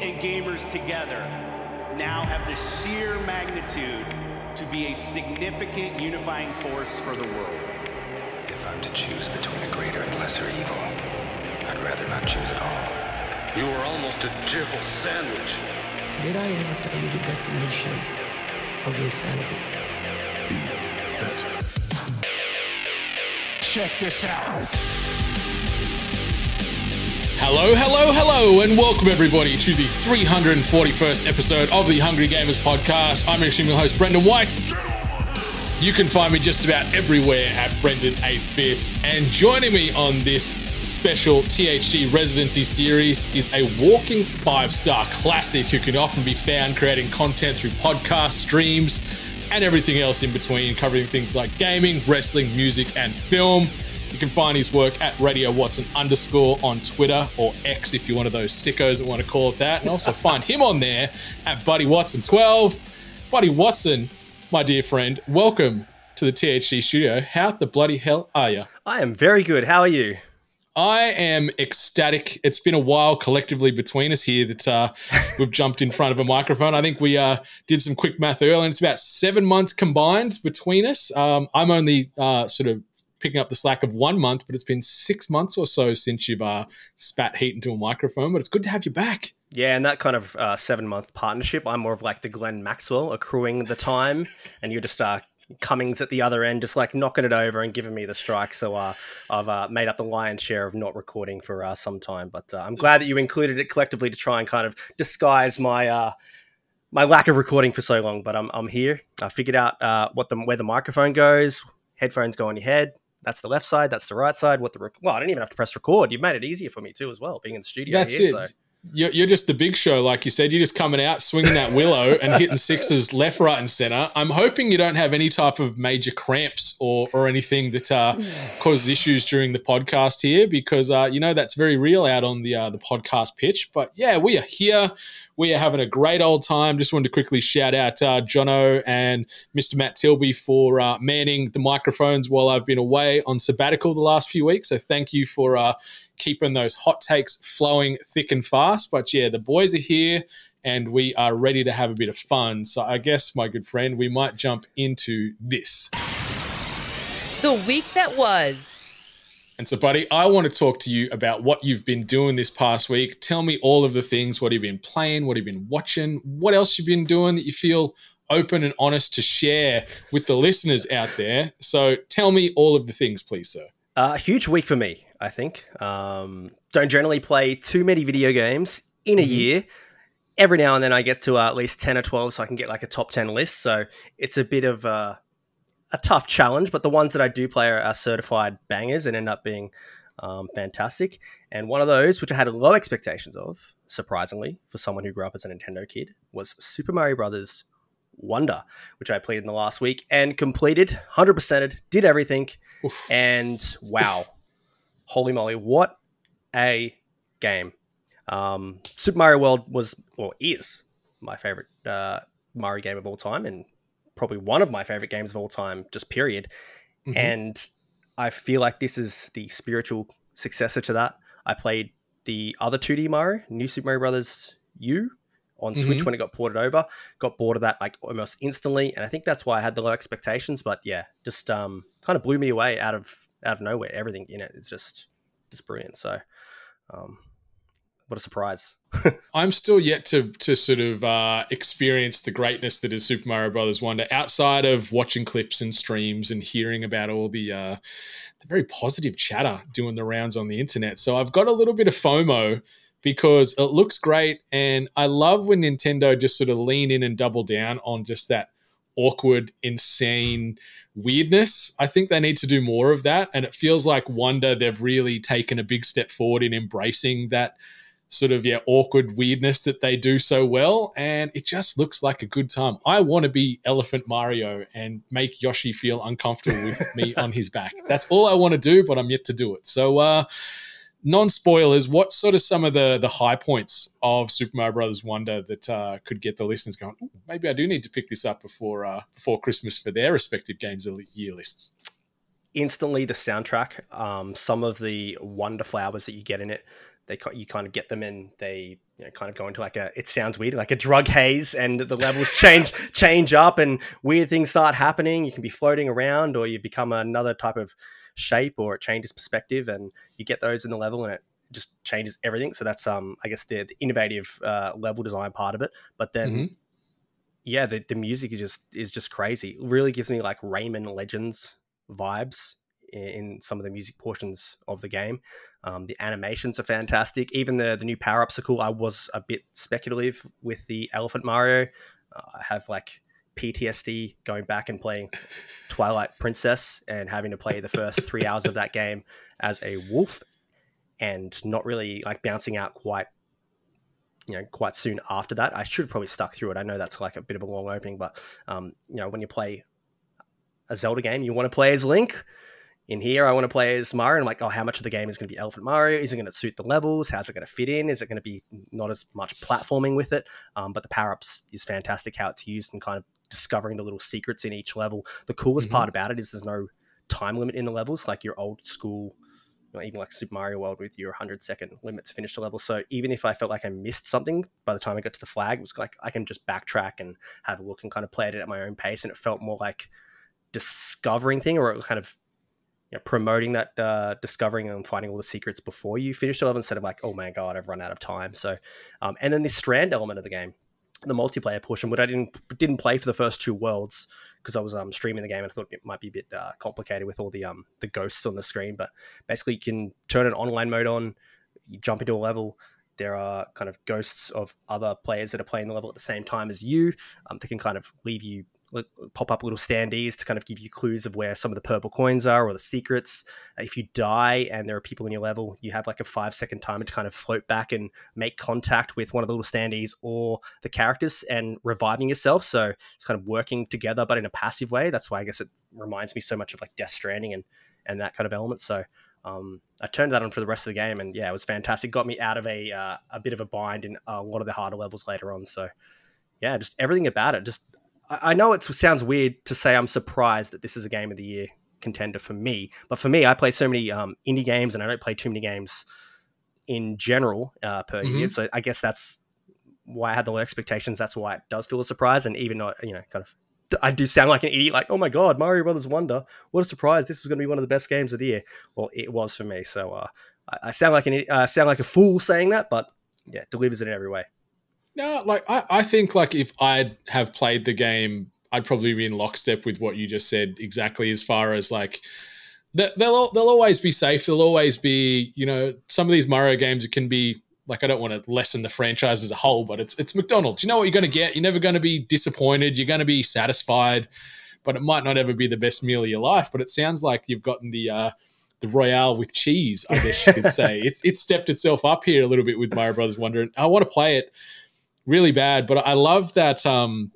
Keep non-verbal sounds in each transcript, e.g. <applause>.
and gamers together now have the sheer magnitude to be a significant unifying force for the world. If I'm to choose between a greater and lesser evil, I'd rather not choose at all. You were almost a jibble sandwich. Did I ever tell you the definition of insanity? Be better. Check this out. Hello, hello, hello, and welcome everybody to the 341st episode of the Hungry Gamers podcast. I'm your your host, Brendan White. You can find me just about everywhere at Brendan 8 Bits. And joining me on this special THG residency series is a walking five star classic who can often be found creating content through podcasts, streams, and everything else in between, covering things like gaming, wrestling, music, and film. You can find his work at Radio Watson underscore on Twitter or X if you're one of those sickos that want to call it that. And also find him on there at Buddy Watson 12. Buddy Watson, my dear friend, welcome to the THG studio. How the bloody hell are you? I am very good. How are you? I am ecstatic. It's been a while collectively between us here that uh, <laughs> we've jumped in front of a microphone. I think we uh, did some quick math earlier, and it's about seven months combined between us. Um, I'm only uh, sort of picking up the slack of one month, but it's been six months or so since you've uh, spat heat into a microphone. But it's good to have you back. Yeah, and that kind of uh, seven month partnership, I'm more of like the Glenn Maxwell, accruing the time, <laughs> and you're just uh, Cummins at the other end, just like knocking it over and giving me the strike. So uh, I've uh, made up the lion's share of not recording for uh, some time. But uh, I'm glad that you included it collectively to try and kind of disguise my uh, my lack of recording for so long. But I'm, I'm here. I figured out uh, what the where the microphone goes. Headphones go on your head. That's the left side. That's the right side. What the rec- well, I didn't even have to press record. You've made it easier for me too, as well, being in the studio. That's here, it. So. You're, you're just the big show, like you said. You're just coming out, swinging that willow, <laughs> and hitting sixes left, right, and center. I'm hoping you don't have any type of major cramps or or anything that uh, <sighs> causes issues during the podcast here, because uh, you know that's very real out on the uh, the podcast pitch. But yeah, we are here. We are having a great old time. Just wanted to quickly shout out uh, Jono and Mr. Matt Tilby for uh, manning the microphones while I've been away on sabbatical the last few weeks. So thank you for uh, keeping those hot takes flowing thick and fast. But yeah, the boys are here and we are ready to have a bit of fun. So I guess, my good friend, we might jump into this. The week that was. And so, buddy, I want to talk to you about what you've been doing this past week. Tell me all of the things. What have you been playing? What have you been watching? What else you've been doing that you feel open and honest to share with the listeners out there? So tell me all of the things, please, sir. A uh, huge week for me, I think. Um, don't generally play too many video games in a Mhm. year. Every now and then I get to uh, at least 10 or 12 so I can get like a top 10 list. So it's a bit of a, a tough challenge, but the ones that I do play are, are certified bangers and end up being um, fantastic. And one of those, which I had low expectations of, surprisingly, for someone who grew up as a Nintendo kid, was Super Mario Brothers Wonder, which I played in the last week and completed, 100%ed, did everything. Oof. And wow, holy moly, what a game. Um, Super Mario World was, or is, my favorite uh, Mario game of all time and probably one of my favorite games of all time, just period. Mhm. And I feel like this is the spiritual successor to that. I played the other 2D Mario, New Super Mario Brothers U, on Switch Mhm. when it got ported over. Got bored of that like almost instantly, and I think that's why I had the low expectations. But yeah, just um, kind of blew me away out of out of nowhere. Everything in it is just just brilliant. So, um, what a surprise! <laughs> I'm still yet to to sort of uh, experience the greatness that is Super Mario Brothers Wonder outside of watching clips and streams and hearing about all the uh, the very positive chatter doing the rounds on the internet. So I've got a little bit of FOMO because it looks great, and I love when Nintendo just sort of lean in and double down on just that awkward, insane weirdness. I think they need to do more of that, and it feels like Wonder they've really taken a big step forward in embracing that sort of yeah awkward weirdness that they do so well and it just looks like a good time. I want to be elephant mario and make yoshi feel uncomfortable with me <laughs> on his back. That's all i want to do but i'm yet to do it. So uh non spoilers what sort of some of the the high points of super mario brothers wonder that uh could get the listeners going maybe i do need to pick this up before uh before christmas for their respective games of the year lists Instantly, the soundtrack, um, some of the wonder flowers that you get in it, they you kind of get them and they you know, kind of go into like a it sounds weird like a drug haze and the levels change <laughs> change up and weird things start happening. You can be floating around or you become another type of shape or it changes perspective and you get those in the level and it just changes everything. So that's um i guess the, the innovative uh, level design part of it. But then Mhm. yeah the, the music is just is just crazy. It really gives me like rayman legends vibes in, some of the music portions of the game um, the animations are fantastic. Even the the new power ups are cool. I was a bit speculative with the Elephant Mario. Uh, I have like PTSD going back and playing <laughs> Twilight Princess and having to play the first three hours of that game as a wolf and not really like bouncing out quite you know quite soon after that i should have probably stuck through it i know that's like a bit of a long opening but um you know when you play a zelda game you want to play as link in here, I want to play as Mario. And I'm like, oh, how much of the game is going to be Elephant Mario? Is it going to suit the levels? How's it going to fit in? Is it going to be not as much platforming with it? Um, but the power ups is fantastic how it's used and kind of discovering the little secrets in each level. The coolest Mhm. part about it is there's no time limit in the levels, like your old school, you know, even like Super Mario World with your 100 second limit to finish the level. So even if I felt like I missed something by the time I got to the flag, it was like I can just backtrack and have a look and kind of play it at my own pace. And it felt more like discovering thing or kind of you know, promoting that uh, discovering and finding all the secrets before you finish the level instead of like, oh my god, I've run out of time. So, um, and then the strand element of the game, the multiplayer portion, which I didn't didn't play for the first two worlds because I was um, streaming the game and I thought it might be a bit uh, complicated with all the um the ghosts on the screen. But basically, you can turn an online mode on, you jump into a level. There are kind of ghosts of other players that are playing the level at the same time as you. Um, they can kind of leave you like, pop up little standees to kind of give you clues of where some of the purple coins are or the secrets. If you die and there are people in your level, you have like a five second timer to kind of float back and make contact with one of the little standees or the characters and reviving yourself. So it's kind of working together, but in a passive way. That's why I guess it reminds me so much of like Death Stranding and and that kind of element. So um, I turned that on for the rest of the game, and yeah, it was fantastic. Got me out of a uh, a bit of a bind in a lot of the harder levels later on. So yeah, just everything about it. Just I know it sounds weird to say I'm surprised that this is a game of the year contender for me, but for me, I play so many um, indie games, and I don't play too many games in general uh, per year. So I guess that's why I had the low expectations. That's why it does feel a surprise, and even not you know kind of. I do sound like an idiot, like, oh my god, Mario Brothers Wonder! What a surprise! This was going to be one of the best games of the year. Well, it was for me. So uh, I, I sound like an uh, sound like a fool saying that, but yeah, delivers it in every way. No, like I, I think like if I'd have played the game, I'd probably be in lockstep with what you just said exactly as far as like th- they'll they'll always be safe. They'll always be, you know, some of these Mario games it can be like I don't want to lessen the franchise as a whole, but it's it's McDonald's. You know what you're going to get. You're never going to be disappointed. You're going to be satisfied, but it might not ever be the best meal of your life. But it sounds like you've gotten the uh, the Royale with cheese, I guess you could say. <laughs> it's it's stepped itself up here a little bit with Mario Brothers Wonder. I want to play it really bad, but I love that um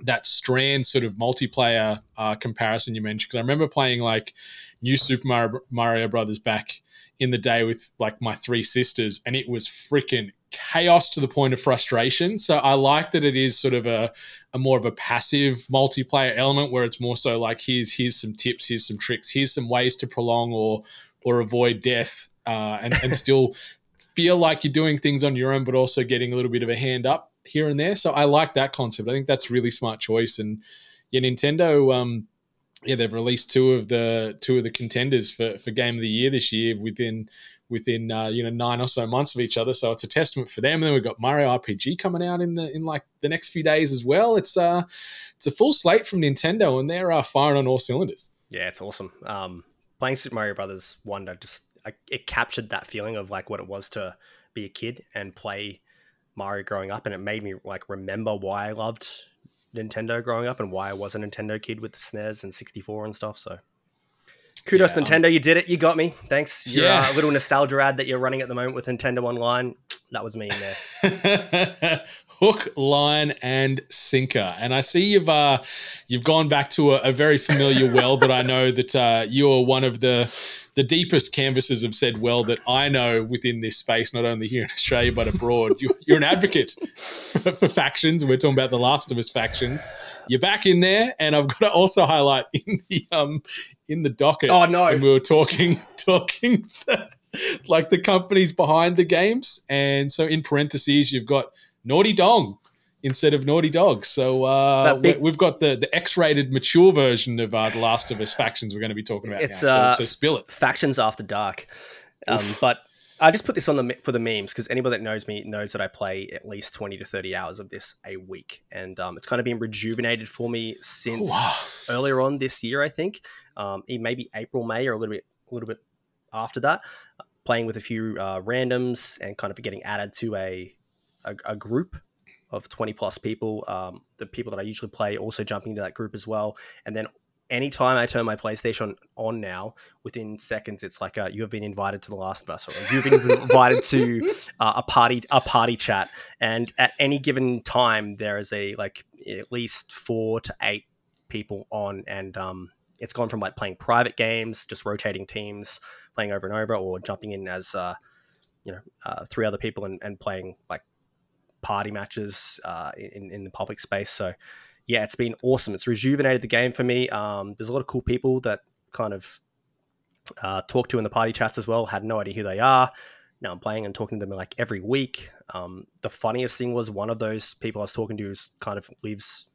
that strand sort of multiplayer uh, comparison you mentioned because I remember playing like New Super Mario, Mario Brothers back in the day with like my three sisters, and it was freaking chaos to the point of frustration. So I like that it is sort of a, a more of a passive multiplayer element where it's more so like here's here's some tips, here's some tricks, here's some ways to prolong or or avoid death, uh, and and still feel like you're doing things on your own, but also getting a little bit of a hand up here and there. So I like that concept. I think that's really smart choice. And yeah, Nintendo, um, yeah, they've released two of the two of the contenders for, for game of the year this year within within uh, you know nine or so months of each other. So it's a testament for them. And then we've got Mario RPG coming out in the in like the next few days as well. It's uh it's a full slate from Nintendo, and they're uh, firing on all cylinders. Yeah, it's awesome. Um, playing Super Mario Brothers Wonder just I, it captured that feeling of like what it was to be a kid and play Mario growing up, and it made me like remember why I loved Nintendo growing up and why I was a Nintendo kid with the SNES and 64 and stuff. So kudos Yeah, um, Nintendo, you did it. You got me. Thanks. Your Yeah. uh, little nostalgia ad that you're running at the moment with Nintendo Online, that was me in there. <laughs> Hook, line, and sinker. And I see you've uh, you've gone back to a, a very familiar well that I know that uh, you're one of the the deepest canvassers have said well that I know within this space, not only here in Australia but abroad. You, you're an advocate for, for factions. We're talking about the Last of Us factions. You're back in there, and I've got to also highlight in the um in the docket. Oh, no. when we were talking <laughs> talking like the companies behind the games. And so in parentheses, you've got Naughty Dong instead of Naughty Dog. So uh, big- we- we've got the, the X-rated mature version of uh, The Last of Us factions we're going to be talking about It's, now. uh, so, so spill it. factions after dark. Um, but I just put this on the for the memes because anybody that knows me knows that I play at least twenty to thirty hours of this a week, and um, it's kind of been rejuvenated for me since earlier on this year. I think um, maybe April, May, or a little bit, a little bit after that, playing with a few uh, randoms and kind of getting added to a a, a group of 20 plus people um, the people that i usually play also jumping into that group as well. And then anytime I turn my PlayStation on now, within seconds, it's like uh, you have been invited to The Last of Us, or you've been <laughs> invited to uh, a party, a party chat, and at any given time, there is a like at least four to eight people on, and um, it's gone from like playing private games, just rotating teams, playing over and over, or jumping in as uh, you know uh, three other people and, and playing like party matches uh, in in the public space. So yeah, it's been awesome. It's rejuvenated the game for me. Um, there's a lot of cool people that kind of uh, talk to in the party chats as well. Had no idea who they are. Now I'm playing and talking to them like every week. Um, the funniest thing was one of those people I was talking to is kind of lives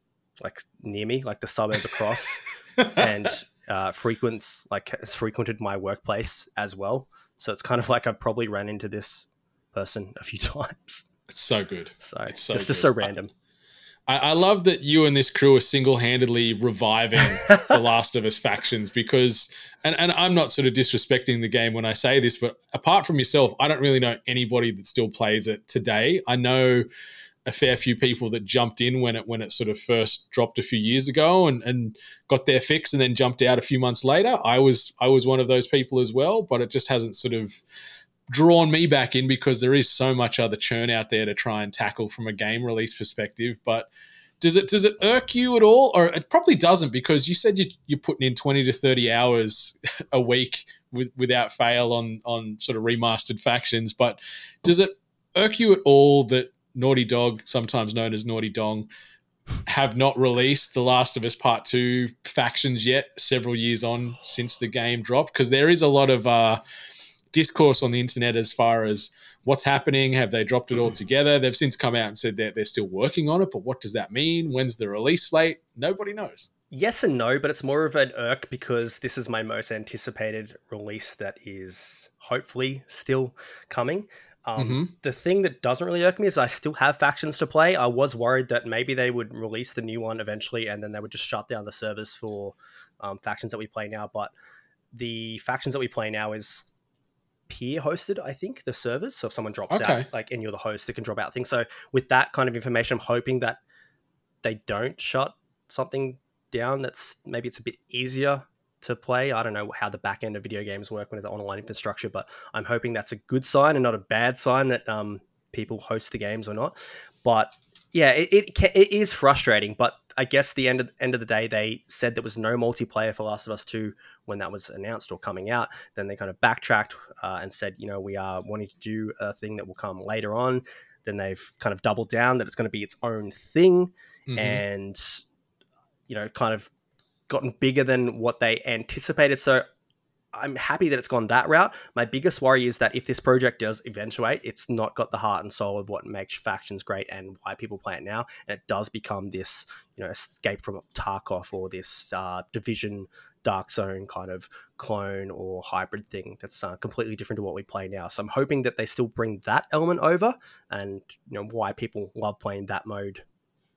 like near me, like the suburb across, <laughs> and uh, frequents like has frequented my workplace as well. So it's kind of like I've probably ran into this person a few <laughs> times. It's so good. So It's so just good. so random. I, I love that you and this crew are single-handedly reviving <laughs> the Last of Us factions because, and, and I'm not sort of disrespecting the game when I say this, but apart from yourself, I don't really know anybody that still plays it today. I know a fair few people that jumped in when it when it sort of first dropped a few years ago and, and got their fix and then jumped out a few months later. I was I was one of those people as well, but it just hasn't sort of drawn me back in because there is so much other churn out there to try and tackle from a game release perspective. But does it does it irk you at all, or it probably doesn't because you said you, you're putting in twenty to thirty hours <laughs> a week with, without fail on on sort of remastered factions. But does it irk you at all that Naughty Dog, sometimes known as Naughty Dong, have not released The Last of Us Part Two factions yet? Several years on since the game dropped, because there is a lot of uh, discourse on the internet as far as what's happening. Have they dropped it all together? They've since come out and said that they're still working on it, but what does that mean? When's the release slate? Nobody knows. Yes and no, but it's more of an irk because this is my most anticipated release that is hopefully still coming. Um, Mhm. The thing that doesn't really irk me is I still have factions to play. I was worried that maybe they would release the new one eventually and then they would just shut down the servers for um, factions that we play now. But the factions that we play now is peer hosted, I think, the servers. So if someone drops Okay. out, like, and you're the host, it can drop out things. So with that kind of information, I'm hoping that they don't shut something down that's maybe it's a bit easier to play. I don't know how the back end of video games work when it's online infrastructure, but I'm hoping that's a good sign and not a bad sign that um, people host the games or not. But yeah, it it, it is frustrating. But I guess the end of end of the day, they said there was no multiplayer for Last of Us Two when that was announced or coming out. Then they kind of backtracked uh, and said, you know, we are wanting to do a thing that will come later on. Then they've kind of doubled down that it's going to be its own thing Mhm. and you know kind of gotten bigger than what they anticipated so i'm happy that it's gone that route. My biggest worry is that if this project does eventuate it's not got the heart and soul of what makes factions great and why people play it now. And it does become this you know escape from tarkov or this uh, division dark zone kind of clone or hybrid thing that's uh, completely different to what we play now. So i'm hoping that they still bring that element over and you know why people love playing that mode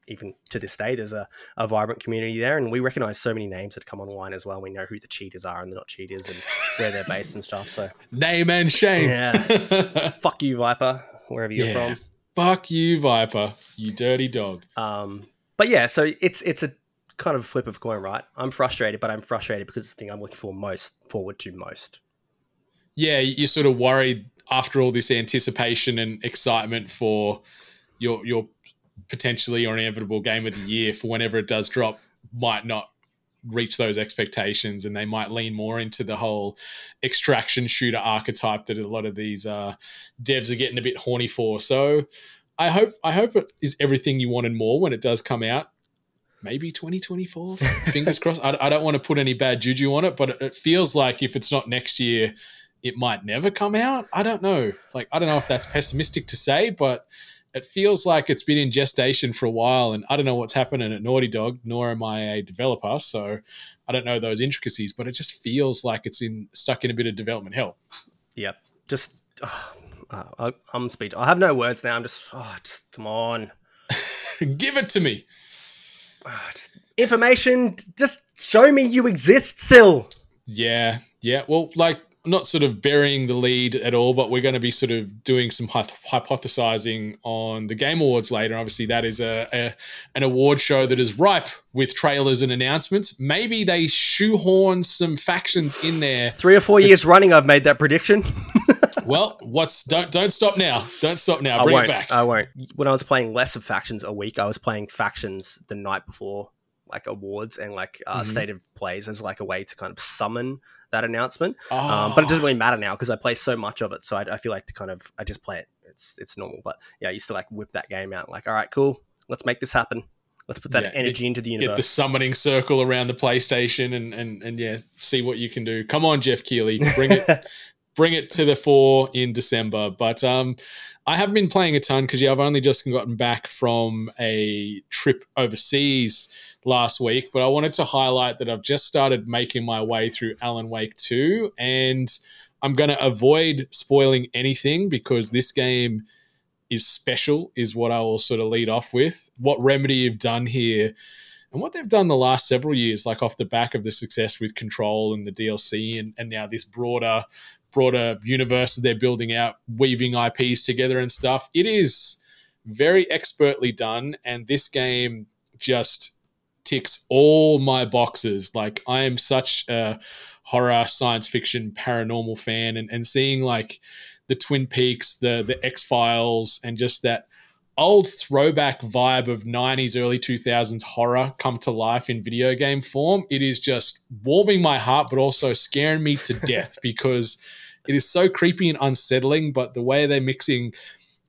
even to this day, there's a, a vibrant community there, and we recognize so many names that come online as well. We know who the cheaters are and the not cheaters, and where they're based and stuff. So, <laughs> Name and shame. yeah, <laughs> fuck you, Viper, wherever you're Yeah. from. Fuck you, Viper. You dirty dog. Um, but yeah, so it's it's a kind of flip of a coin, right? I'm frustrated, but I'm frustrated because it's the thing I'm looking for most forward to most. yeah, you're sort of worried after all this anticipation and excitement for your your potentially or inevitable game of the year for whenever it does drop might not reach those expectations and they might lean more into the whole extraction shooter archetype that a lot of these uh, devs are getting a bit horny for. So I hope I hope it is everything you want and more when it does come out. Maybe 2024. <laughs> Fingers crossed. I, I don't want to put any bad juju on it, but it, it feels like if it's not next year, it might never come out. I don't know. Like I don't know if that's pessimistic to say, but it feels like it's been in gestation for a while, and I don't know what's happening at Naughty Dog, nor am I a developer, so I don't know those intricacies. But it just feels like it's in stuck in a bit of development hell. Yep. Just oh, I, I'm speed. I have no words now. I'm just oh, just come on. <laughs> Give it to me. Oh, just information. Just show me you exist still. Yeah, yeah. Well, like not sort of burying the lead at all, but we're going to be sort of doing some hypothesizing on the Game Awards later. Obviously, that is a, a, an award show that is ripe with trailers and announcements. Maybe they shoehorn some factions in there. Three or four years running, I've made that prediction. <laughs> well, what's don't don't stop now. Don't stop now. Bring it back. I won't. When I was playing less of factions a week, I was playing factions the night before like awards and like uh, mm-hmm. state of plays as like a way to kind of summon that announcement. Oh. Um, but it doesn't really matter now because I play so much of it. So I, I, feel like to kind of I just play it. It's it's normal. But yeah, I used to like whip that game out. Like, all right, cool. Let's make this happen. Let's put that yeah, energy it, into the universe. Get the summoning circle around the PlayStation and and and yeah, see what you can do. Come on, Geoff Keighley, bring it, <laughs> bring it to the fore in December. But um, I haven't been playing a ton because yeah, I've only just gotten back from a trip overseas last week, but I wanted to highlight that I've just started making my way through Alan Wake 2 and I'm going to avoid spoiling anything because this game is special, is what I will sort of lead off with. What Remedy have done here and what they've done the last several years, like off the back of the success with Control and the DLC and, and now this broader broader universe that they're building out, weaving IPs together and stuff. It is very expertly done, and this game just ticks all my boxes. Like I am such a horror, science fiction, paranormal fan, and, and seeing like the Twin Peaks, the the X Files, and just that old throwback vibe of 90s, early 2000s horror come to life in video game form. It is just warming my heart, but also scaring me to death <laughs> because it is so creepy and unsettling. But the way they're mixing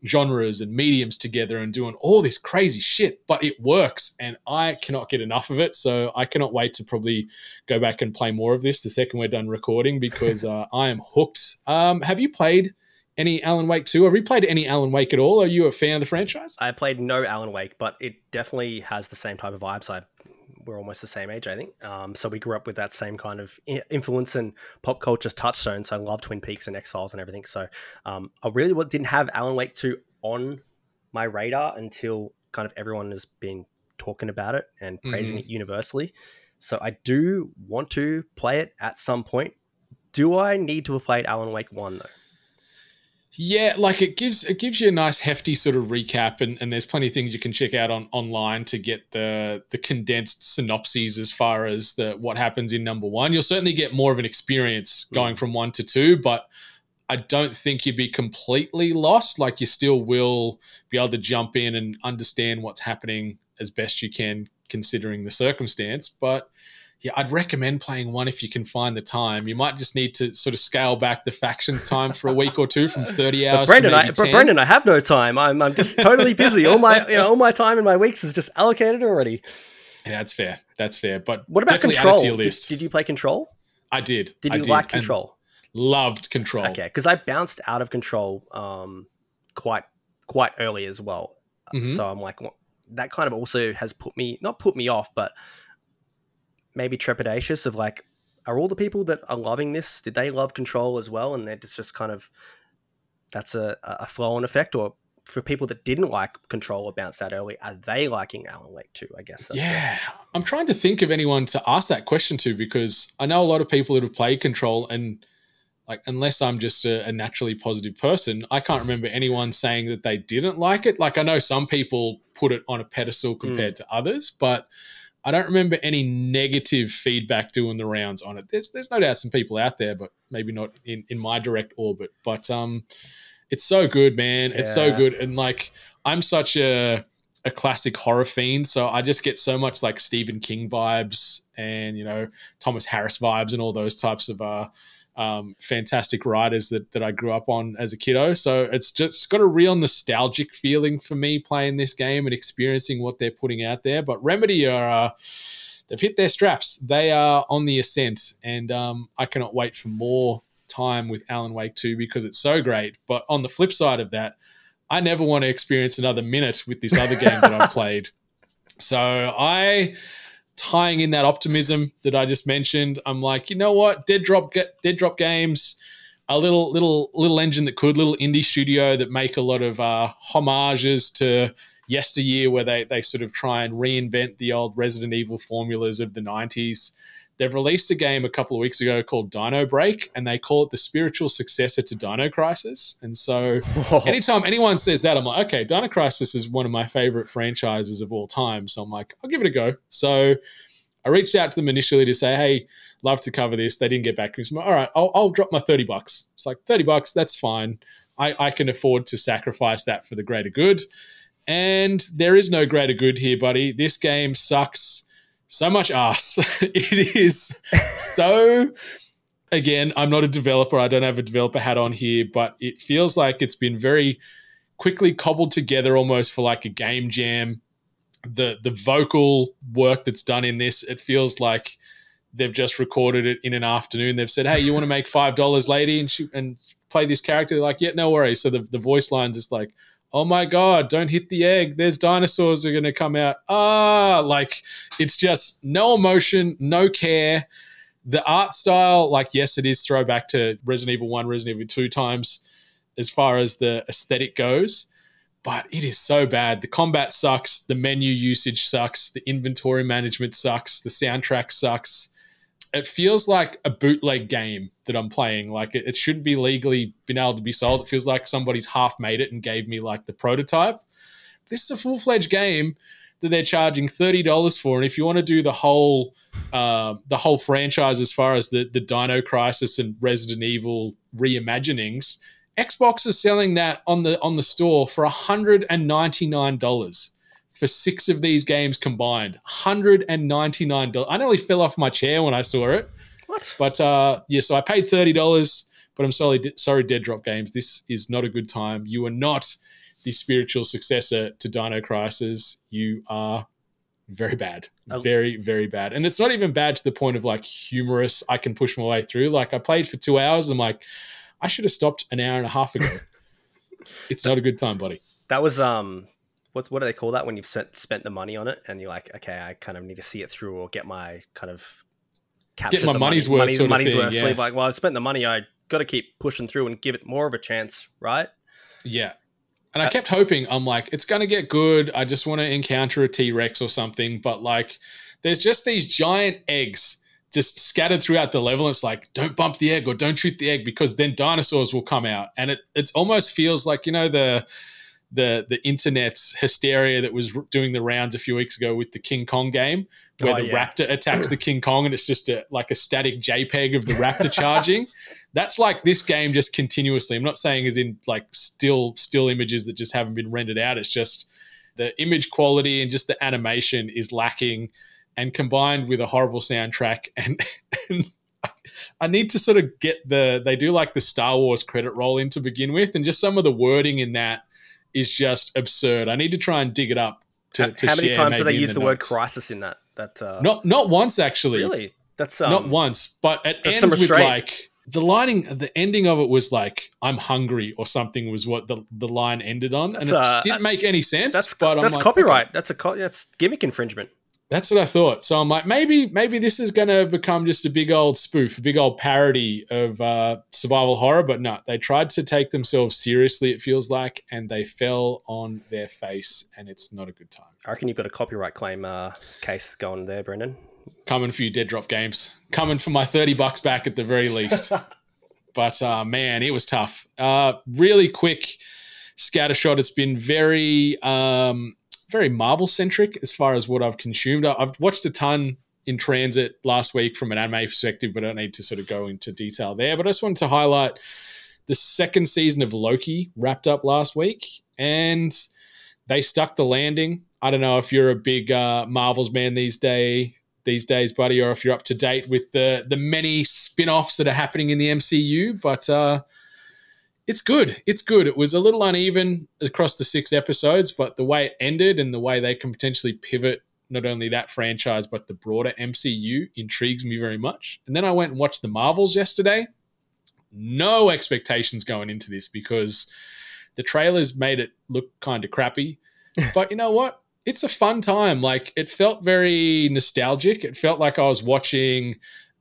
genres and mediums together and doing all this crazy shit, but it works and I cannot get enough of it. So I cannot wait to probably go back and play more of this the second we're done recording because <laughs> uh, I am hooked. Um, have you played any Alan Wake 2? Have you played any Alan Wake at all? Are you a fan of the franchise? I played no Alan Wake, but it definitely has the same type of vibes. I we're almost the same age, I think. Um, so we grew up with that same kind of influence and pop culture touchstone. So I love Twin Peaks and X Files and everything. So um, I really didn't have Alan Wake 2 on my radar until kind of everyone has been talking about it and praising mm-hmm. it universally. So I do want to play it at some point. Do I need to have played Alan Wake 1 though? Yeah, like it gives it gives you a nice hefty sort of recap, and, and there's plenty of things you can check out on online to get the the condensed synopses as far as the what happens in number one. You'll certainly get more of an experience hmm. going from one to two, but I don't think you'd be completely lost. Like you still will be able to jump in and understand what's happening as best you can, considering the circumstance. But yeah, I'd recommend playing one if you can find the time. You might just need to sort of scale back the factions time for a week or two from <laughs> 30 hours. But Brendan, I, but Brendan, I have no time. I'm, I'm just totally busy. all my you know, all my time in my weeks is just allocated already. Yeah, that's fair. That's fair. But what about Control? Did, did, you play Control? I did. Did you did. like Control? And loved Control. Okay, because I bounced out of Control um, quite quite early as well. Mm-hmm. So I'm like, well, that kind of also has put me not put me off, but maybe trepidatious of like, are all the people that are loving this, did they love control as well? And they're just, just kind of, that's a, a flow on effect or for people that didn't like control or bounced out early, are they liking Alan Wake too? I guess. yeah, it. I'm trying to think of anyone to ask that question to because I know a lot of people that have played Control and like unless I'm just a, a, naturally positive person, I can't remember anyone saying that they didn't like it. Like I know some people put it on a pedestal compared mm. to others, but I don't remember any negative feedback doing the rounds on it. There's there's no doubt some people out there, but maybe not in, in my direct orbit. But um, it's so good, man. Yeah. It's so good, and like I'm such a a classic horror fiend, so I just get so much like Stephen King vibes and you know Thomas Harris vibes and all those types of uh um, fantastic writers that, that I grew up on as a kiddo. So it's just got a real nostalgic feeling for me playing this game and experiencing what they're putting out there. But Remedy are. Uh, they've hit their straps. They are on the ascent, and um, I cannot wait for more time with Alan Wake 2 because it's so great. But on the flip side of that, I never want to experience another minute with this other game that I've <laughs> played. So I tying in that optimism that I just mentioned, I'm like, you know what? Dead drop dead drop games, a little little little engine that could, little indie studio that make a lot of uh, homages to yesteryear where they they sort of try and reinvent the old Resident Evil formulas of the 90s. They've released a game a couple of weeks ago called Dinobreak, and they call it the spiritual successor to Dino Crisis. And so, <laughs> anytime anyone says that, I'm like, okay, Dino Crisis is one of my favorite franchises of all time. So I'm like, I'll give it a go. So I reached out to them initially to say, hey, love to cover this. They didn't get back to me. So I'm like, all right, I'll, I'll drop my 30 bucks. It's like 30 bucks, that's fine. I, I can afford to sacrifice that for the greater good. And there is no greater good here, buddy. This game sucks so much ass. <laughs> it is so. Again, I'm not a developer. I don't have a developer hat on here, but it feels like it's been very quickly cobbled together almost for like a game jam. The the vocal work that's done in this, it feels like they've just recorded it in an afternoon. They've said, "Hey, you want to make five dollars, lady, and she, and play this character?" They're like, "Yeah, no worries." So the the voice lines is like, oh my god don't hit the egg. There's dinosaurs are going to come out. Ah like it's just no emotion no care. The art style like yes it is throwback to resident evil 1 resident evil 2 times as far as the aesthetic goes but it is so bad. The combat sucks the menu usage sucks the inventory management sucks the soundtrack sucks it feels like a bootleg game that I'm playing. Like it, it, shouldn't be legally been able to be sold. It feels like somebody's half made it and gave me like the prototype. This is a full fledged game that they're charging thirty dollars for, and if you want to do the whole uh, the whole franchise as far as the the Dino Crisis and Resident Evil reimaginings, Xbox is selling that on the on the store for hundred and ninety nine dollars for six of these games combined. $199. I nearly fell off my chair when I saw it. What? But uh, yeah, so I paid $30, but I'm sorry, sorry, Dead Drop Games. This is not a good time. You are not the spiritual successor to Dino Crisis. You are very bad. Oh. Very, very bad. And it's not even bad to the point of like humorous, I can push my way through. Like I played for two hours. I'm like, I should have stopped an hour and a half ago. <laughs> it's not a good time, buddy. That was um what's what do they call that when you've spent spent the money on it and you're like, okay, I kind of need to see it through or get my kind of get my money's money, worth. Money, money's thing, worth. Yeah. Like, well, I've spent the money. I got to keep pushing through and give it more of a chance, right? Yeah. And I uh, kept hoping, I'm like, it's going to get good. I just want to encounter a T Rex or something. But like, there's just these giant eggs just scattered throughout the level. It's like, don't bump the egg or don't shoot the egg because then dinosaurs will come out. And it it almost feels like, you know, the the the internet hysteria that was doing the rounds a few weeks ago with the King Kong game, where oh, the yeah. raptor attacks the King Kong and it's just a like a static JPEG of the raptor charging. <laughs> That's like this game just continuously. I'm not saying as in like still still images that just haven't been rendered out. It's just the image quality and just the animation is lacking, and combined with a horrible soundtrack and. <laughs> and I need to sort of get the they do like the Star Wars credit roll in to begin with, and just some of the wording in that is just absurd. I need to try and dig it up. To, how, to how many times did they use the, the word crisis in that? That uh... not not once actually. Really, that's um, not once, but it ends with like the lining. The ending of it was like "I'm hungry" or something was what the, the line ended on, that's, and it uh, didn't make any sense. That's but that's like, copyright. Okay. That's a co- that's gimmick infringement. That's what I thought. So I'm like, maybe, maybe this is going to become just a big old spoof, a big old parody of uh, survival horror. But no, they tried to take themselves seriously. It feels like, and they fell on their face, and it's not a good time. I reckon you've got a copyright claim uh, case going there, Brendan. Coming for you, Dead Drop Games. Coming for my thirty bucks back at the very least. <laughs> but uh, man, it was tough. Uh, really quick scattershot. It's been very. Um, very Marvel centric as far as what I've consumed. I've watched a ton in transit last week from an anime perspective, but I don't need to sort of go into detail there. But I just wanted to highlight the second season of Loki wrapped up last week, and they stuck the landing. I don't know if you're a big uh, Marvels man these day these days, buddy, or if you're up to date with the the many spin-offs that are happening in the MCU, but uh, it's good. It's good. It was a little uneven across the six episodes, but the way it ended and the way they can potentially pivot not only that franchise but the broader MCU intrigues me very much. And then I went and watched the Marvels yesterday, no expectations going into this because the trailers made it look kind of crappy. <laughs> but you know what? It's a fun time. Like it felt very nostalgic. It felt like I was watching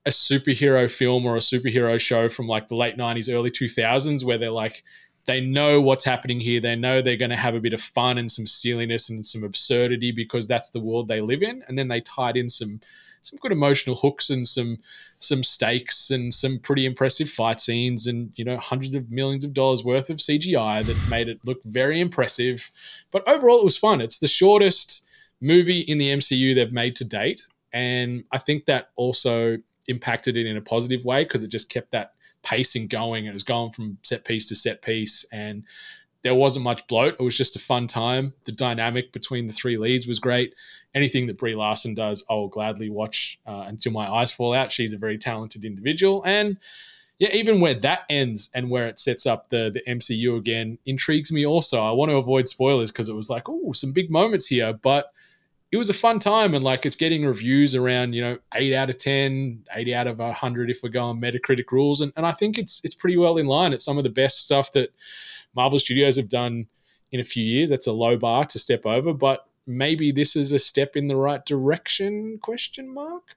a superhero film or a superhero show from like the late 90s, early 2000s, where they're like, they know what's happening here. They know they're going to have a bit of fun and some silliness and some absurdity because that's the world they live in. And then they tied in some some good emotional hooks and some some stakes and some pretty impressive fight scenes and you know hundreds of millions of dollars worth of CGI that made it look very impressive. But overall, it was fun. It's the shortest movie in the MCU they've made to date, and I think that also impacted it in a positive way because it just kept that pacing going. It was going from set piece to set piece, and there wasn't much bloat. It was just a fun time. The dynamic between the three leads was great. Anything that Brie Larson does, I will gladly watch uh, until my eyes fall out. She's a very talented individual, and yeah, even where that ends and where it sets up the the MCU again intrigues me. Also, I want to avoid spoilers because it was like, oh, some big moments here, but it was a fun time and like it's getting reviews around you know 8 out of 10 80 out of 100 if we're going metacritic rules and, and i think it's it's pretty well in line it's some of the best stuff that marvel studios have done in a few years that's a low bar to step over but maybe this is a step in the right direction question mark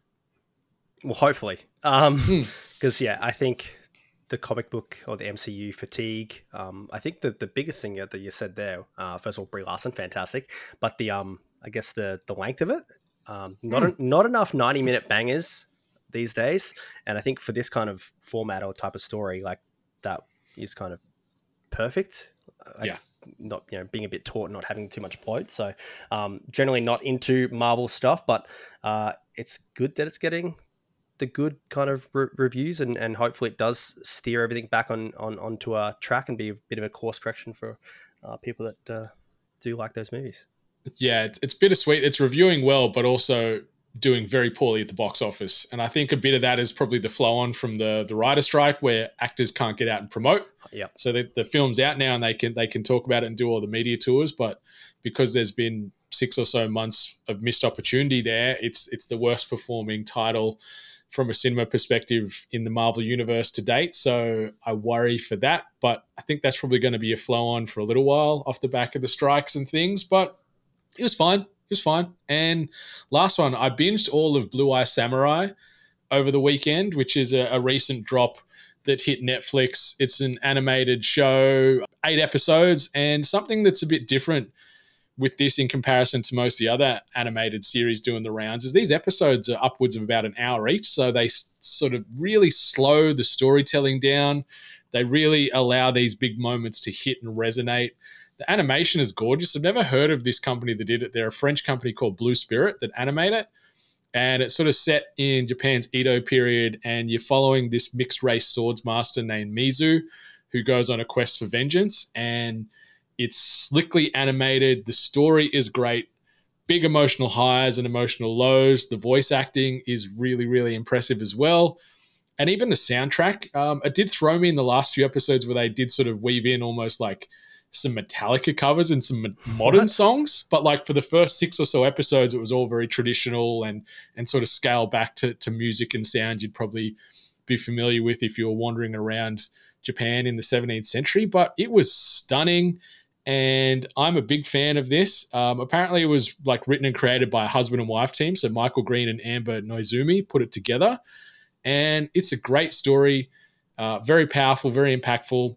well hopefully um because Hmm. <laughs> yeah i think the comic book or the MCU fatigue. Um, I think the the biggest thing that you said there, uh, first of all, Brie Larson, fantastic, but the um, I guess the the length of it, um, not en- not enough ninety minute bangers these days, and I think for this kind of format or type of story, like that is kind of perfect. Like, Yeah. Not you know being a bit taut, and not having too much bloat. So um, generally not into Marvel stuff, but uh, it's good that it's getting the good kind of re- reviews and, and hopefully it does steer everything back on, on onto a track and be a bit of a course correction for uh, people that uh, do like those movies. Yeah, it's, it's bittersweet. It's reviewing well, but also doing very poorly at the box office. And I think a bit of that is probably the flow on from the the writer strike, where actors can't get out and promote. Yeah. So the, the film's out now, and they can they can talk about it and do all the media tours. But because there's been six or so months of missed opportunity there, it's it's the worst performing title from a cinema perspective in the Marvel universe to date. So I worry for that. But I think that's probably going to be a flow on for a little while off the back of the strikes and things. But it was fine. It was fine. And last one, I binged all of Blue Eye Samurai over the weekend, which is a, a recent drop that hit Netflix. It's an animated show, eight episodes, and something that's a bit different with this in comparison to most of the other animated series doing the rounds is these episodes are upwards of about an hour each. So they s- sort of really slow the storytelling down. They really allow these big moments to hit and resonate. The animation is gorgeous. I've never heard of this company that did it. They're a French company called Blue Spirit that animate it. And it's sort of set in Japan's Edo period, and you're following this mixed race swords master named Mizu, who goes on a quest for vengeance. And it's slickly animated. The story is great. Big emotional highs and emotional lows. The voice acting is really, really impressive as well. And even the soundtrack, um, it did throw me in the last few episodes where they did sort of weave in almost like some Metallica covers and some modern What? songs. But like for the first six or so episodes, it was all very traditional and and sort of scale back to, to music and sound you'd probably be familiar with if you were wandering around Japan in the 17th century. But it was stunning and I'm a big fan of this. Um, apparently, it was like written and created by a husband and wife team. So Michael Green and Amber Noizumi put it together, and it's a great story, uh, very powerful, very impactful.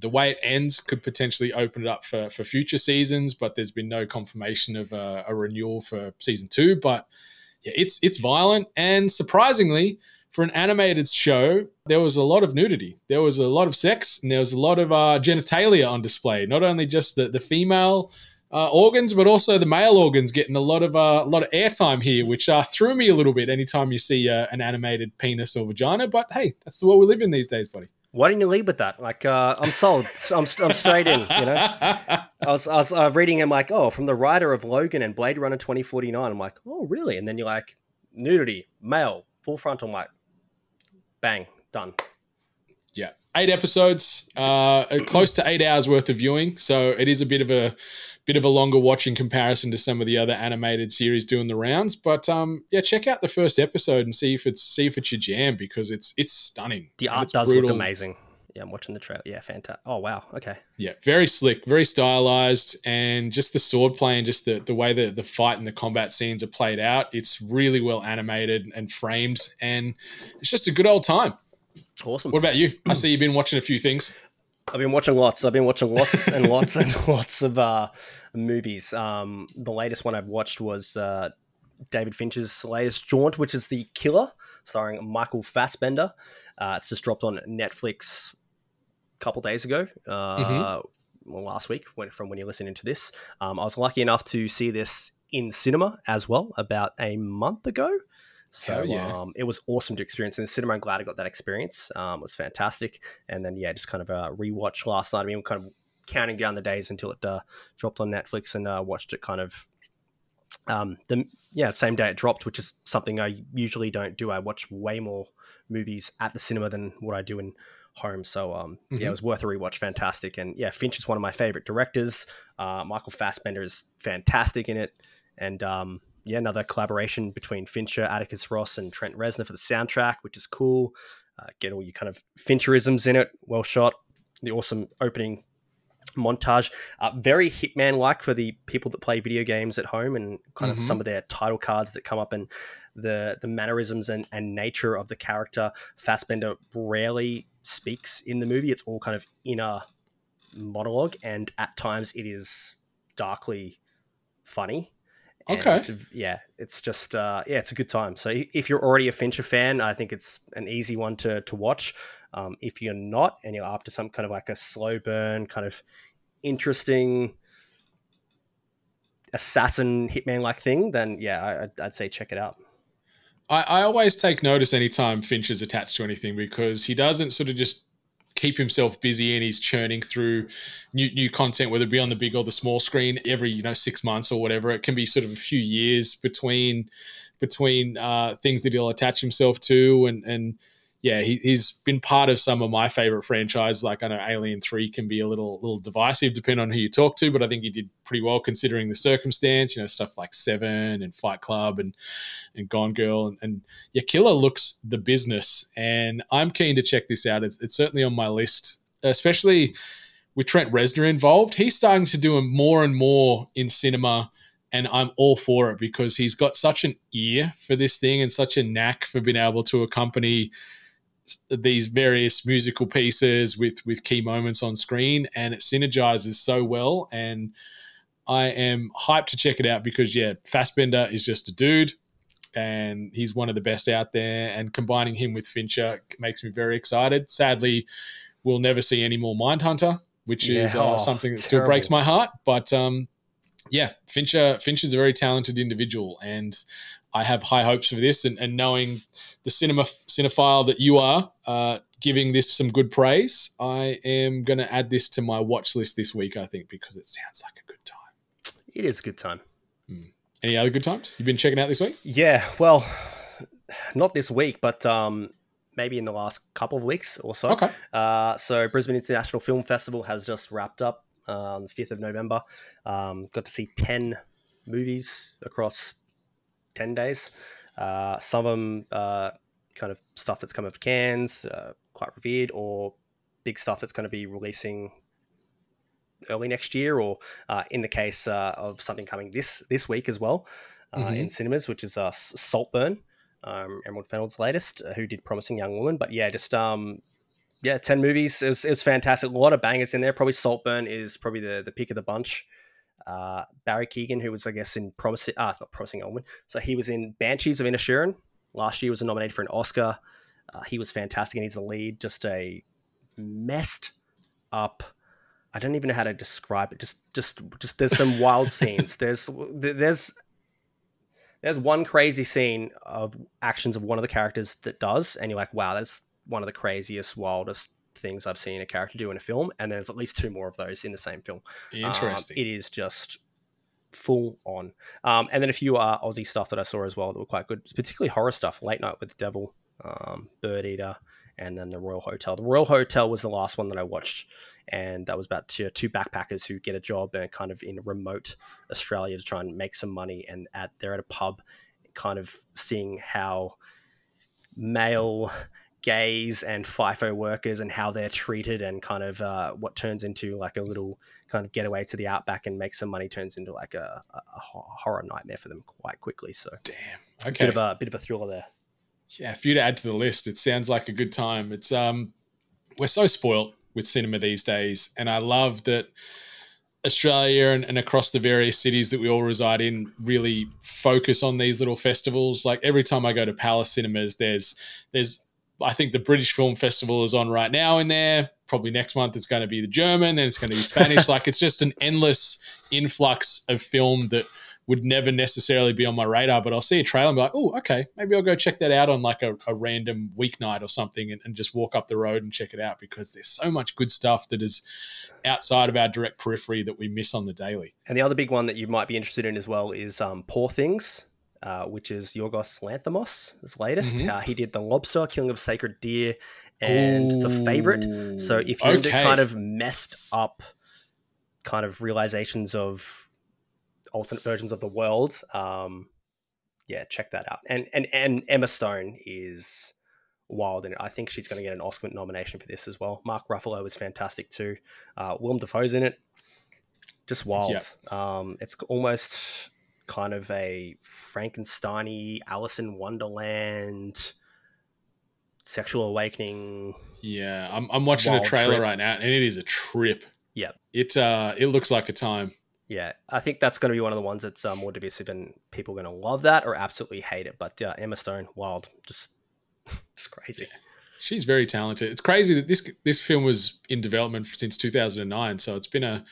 The way it ends could potentially open it up for for future seasons, but there's been no confirmation of a, a renewal for season two. But yeah, it's it's violent and surprisingly for an animated show, there was a lot of nudity. There was a lot of sex, and there was a lot of uh, genitalia on display. Not only just the the female uh, organs, but also the male organs getting a lot of uh, a lot of airtime here, which uh, threw me a little bit. Anytime you see uh, an animated penis or vagina, but hey, that's the world we live in these days, buddy. Why didn't you lead with that? Like, uh, I'm sold. I'm, I'm straight in. You know, <laughs> I was I was uh, reading him like, oh, from the writer of Logan and Blade Runner 2049. I'm like, oh, really? And then you're like, nudity, male, full frontal. I'm like, bang, done. Yeah, eight episodes, uh, close to eight hours worth of viewing. So it is a bit of a bit of a longer watch in comparison to some of the other animated series doing the rounds. But um, yeah, check out the first episode and see if it's see if it's your jam because it's it's stunning. The art does brutal. look amazing. Yeah, I'm watching the trailer. Yeah, fantastic. Oh wow. Okay. Yeah, very slick, very stylized, and just the sword play and just the, the way the, the fight and the combat scenes are played out. It's really well animated and framed, and it's just a good old time. Awesome. What about you? I see you've been watching a few things. I've been watching lots. I've been watching lots and lots and <laughs> lots of uh, movies. Um, the latest one I've watched was uh, David Fincher's latest jaunt, which is The Killer, starring Michael Fassbender. Uh, it's just dropped on Netflix a couple days ago. Uh, Mhm. Well, last week, when, from when you're listening to this, um, I was lucky enough to see this in cinema as well about a month ago. So yeah. um, it was awesome to experience in the cinema. I'm glad I got that experience. Um, it was fantastic. And then yeah, just kind of a rewatch last night. I mean, we're kind of counting down the days until it uh, dropped on Netflix and uh, watched it kind of um, the yeah same day it dropped, which is something I usually don't do. I watch way more movies at the cinema than what I do in home. So um, yeah, Mhm. it was worth a rewatch. Fantastic, and yeah, Finch is one of my favorite directors. Uh, Michael Fassbender is fantastic in it, and um, yeah, another collaboration between Fincher, Atticus Ross, and Trent Reznor for the soundtrack, which is cool. Uh, get all your kind of Fincherisms in it, well shot. The awesome opening montage, uh, very Hitman like for the people that play video games at home, and kind Mhm. of some of their title cards that come up and the the mannerisms and, and nature of the character. Fassbender rarely speaks in the movie; it's all kind of inner monologue, and at times it is darkly funny. Okay. Yeah, it's just uh, yeah, it's a good time. So if you're already a Fincher fan, I think it's an easy one to to watch. Um, if you're not, and you're after some kind of like a slow burn, kind of interesting assassin hitman like thing, then yeah, I, I'd- I'd say check it out. I, I always take notice anytime Finch is attached to anything because he doesn't sort of just keep himself busy and he's churning through new new content, whether it be on the big or the small screen, every you know six months or whatever. It can be sort of a few years between between uh, things that he'll attach himself to, and and yeah, he, he's been part of some of my favorite franchises. Like I know Alien Three can be a little little divisive depending on who you talk to, but I think he did pretty well considering the circumstance. You know, stuff like Seven and Fight Club and and Gone Girl and, and yeah, Killer looks the business, and I'm keen to check this out. It's, it's certainly on my list, especially with Trent Reznor involved. He's starting to do more and more in cinema, and I'm all for it because he's got such an ear for this thing and such a knack for being able to accompany these various musical pieces with with key moments on screen, and it synergizes so well. And I am hyped to check it out because yeah, Fassbender is just a dude and he's one of the best out there. And combining him with Fincher makes me very excited. Sadly, we'll never see any more Mindhunter, which is uh, oh, something that still breaks my heart. But um, yeah, Fincher Fincher's a very talented individual, and I have high hopes for this. And, and knowing the cinema cinephile that you are, uh, giving this some good praise, I am going to add this to my watch list this week. I think because it sounds like a good time. It is a good time. Any other good times you've been checking out this week? Yeah, well, not this week, but um, maybe in the last couple of weeks or so. Okay. Uh, so Brisbane International Film Festival has just wrapped up uh, on the fifth of November. Um, got to see ten movies across ten days. Uh, some of them uh, kind of stuff that's come out of Cannes, uh, quite revered, or big stuff that's going to be releasing early next year, or uh, in the case uh, of something coming this this week as well uh, Mhm. in cinemas, which is uh, Saltburn, um, Emerald Fennell's latest, who did Promising Young Woman. But yeah, just um, yeah, ten movies. It was, it was fantastic. A lot of bangers in there. Probably Saltburn is probably the the pick of the bunch. Uh, Barry Keoghan, who was I guess in Promising, ah, it's not Promising Woman. So he was in Banshees of Inisherin. Last year was nominated for an Oscar. Uh, he was fantastic, and he's the lead. Just a messed up. I don't even know how to describe it. Just, just, just. There's some wild scenes. <laughs> There's, there's, there's one crazy scene of actions of one of the characters that does, and you're like, wow, that's one of the craziest, wildest things I've seen a character do in a film. And there's at least two more of those in the same film. Um, Interesting. it is just full on. Um, and then a few uh, Aussie stuff that I saw as well that were quite good, particularly horror stuff. Late Night with the Devil, um, Bird Eater, and then the Royal Hotel. The Royal Hotel was the last one that I watched, and that was about two, two backpackers who get a job and kind of in remote Australia to try and make some money, and at they're at a pub, kind of seeing how male gays and FIFO workers and how they're treated and kind of uh, what turns into like a little kind of getaway to the outback and make some money turns into like a, a horror nightmare for them quite quickly. So damn, okay, bit of a bit of a thriller there. Yeah, for you to add to the list, it sounds like a good time. It's um, we're so spoilt with cinema these days, and I love that Australia and, and, across the various cities that we all reside in really focus on these little festivals. Like every time I go to Palace Cinemas, there's there's I think the British Film Festival is on right now in there. Probably next month it's going to be the German, then it's going to be Spanish. <laughs> like it's just an endless influx of film that would never necessarily be on my radar, but I'll see a trailer and be like, oh, okay, maybe I'll go check that out on like a, a random weeknight or something and, and, just walk up the road and check it out because there's so much good stuff that is outside of our direct periphery that we miss on the daily. And the other big one that you might be interested in as well is um, Poor Things. Uh, which is Yorgos Lanthimos, his latest. Mm-hmm. Uh, he did The Lobster, Killing of Sacred Deer, and Ooh, The Favorite. So if you're okay. kind of messed up kind of realizations of alternate versions of the world, um, yeah, check that out. And and and Emma Stone is wild in it. I think she's going to get an Oscar nomination for this as well. Mark Ruffalo is fantastic too. Uh, Willem Dafoe's in it. Just wild. Yep. Um, it's almost kind of a Frankensteiny, Alice in Wonderland, sexual awakening. Yeah, I'm, I'm watching a trailer trip. right now, and it is a trip. Yeah, it uh, it looks like a time. Yeah, I think that's going to be one of the ones that's um, more divisive, and people are going to love that or absolutely hate it. But uh, Emma Stone, wild, just <laughs> just crazy. Yeah. She's very talented. It's crazy that this this film was in development since 2009, so it's been a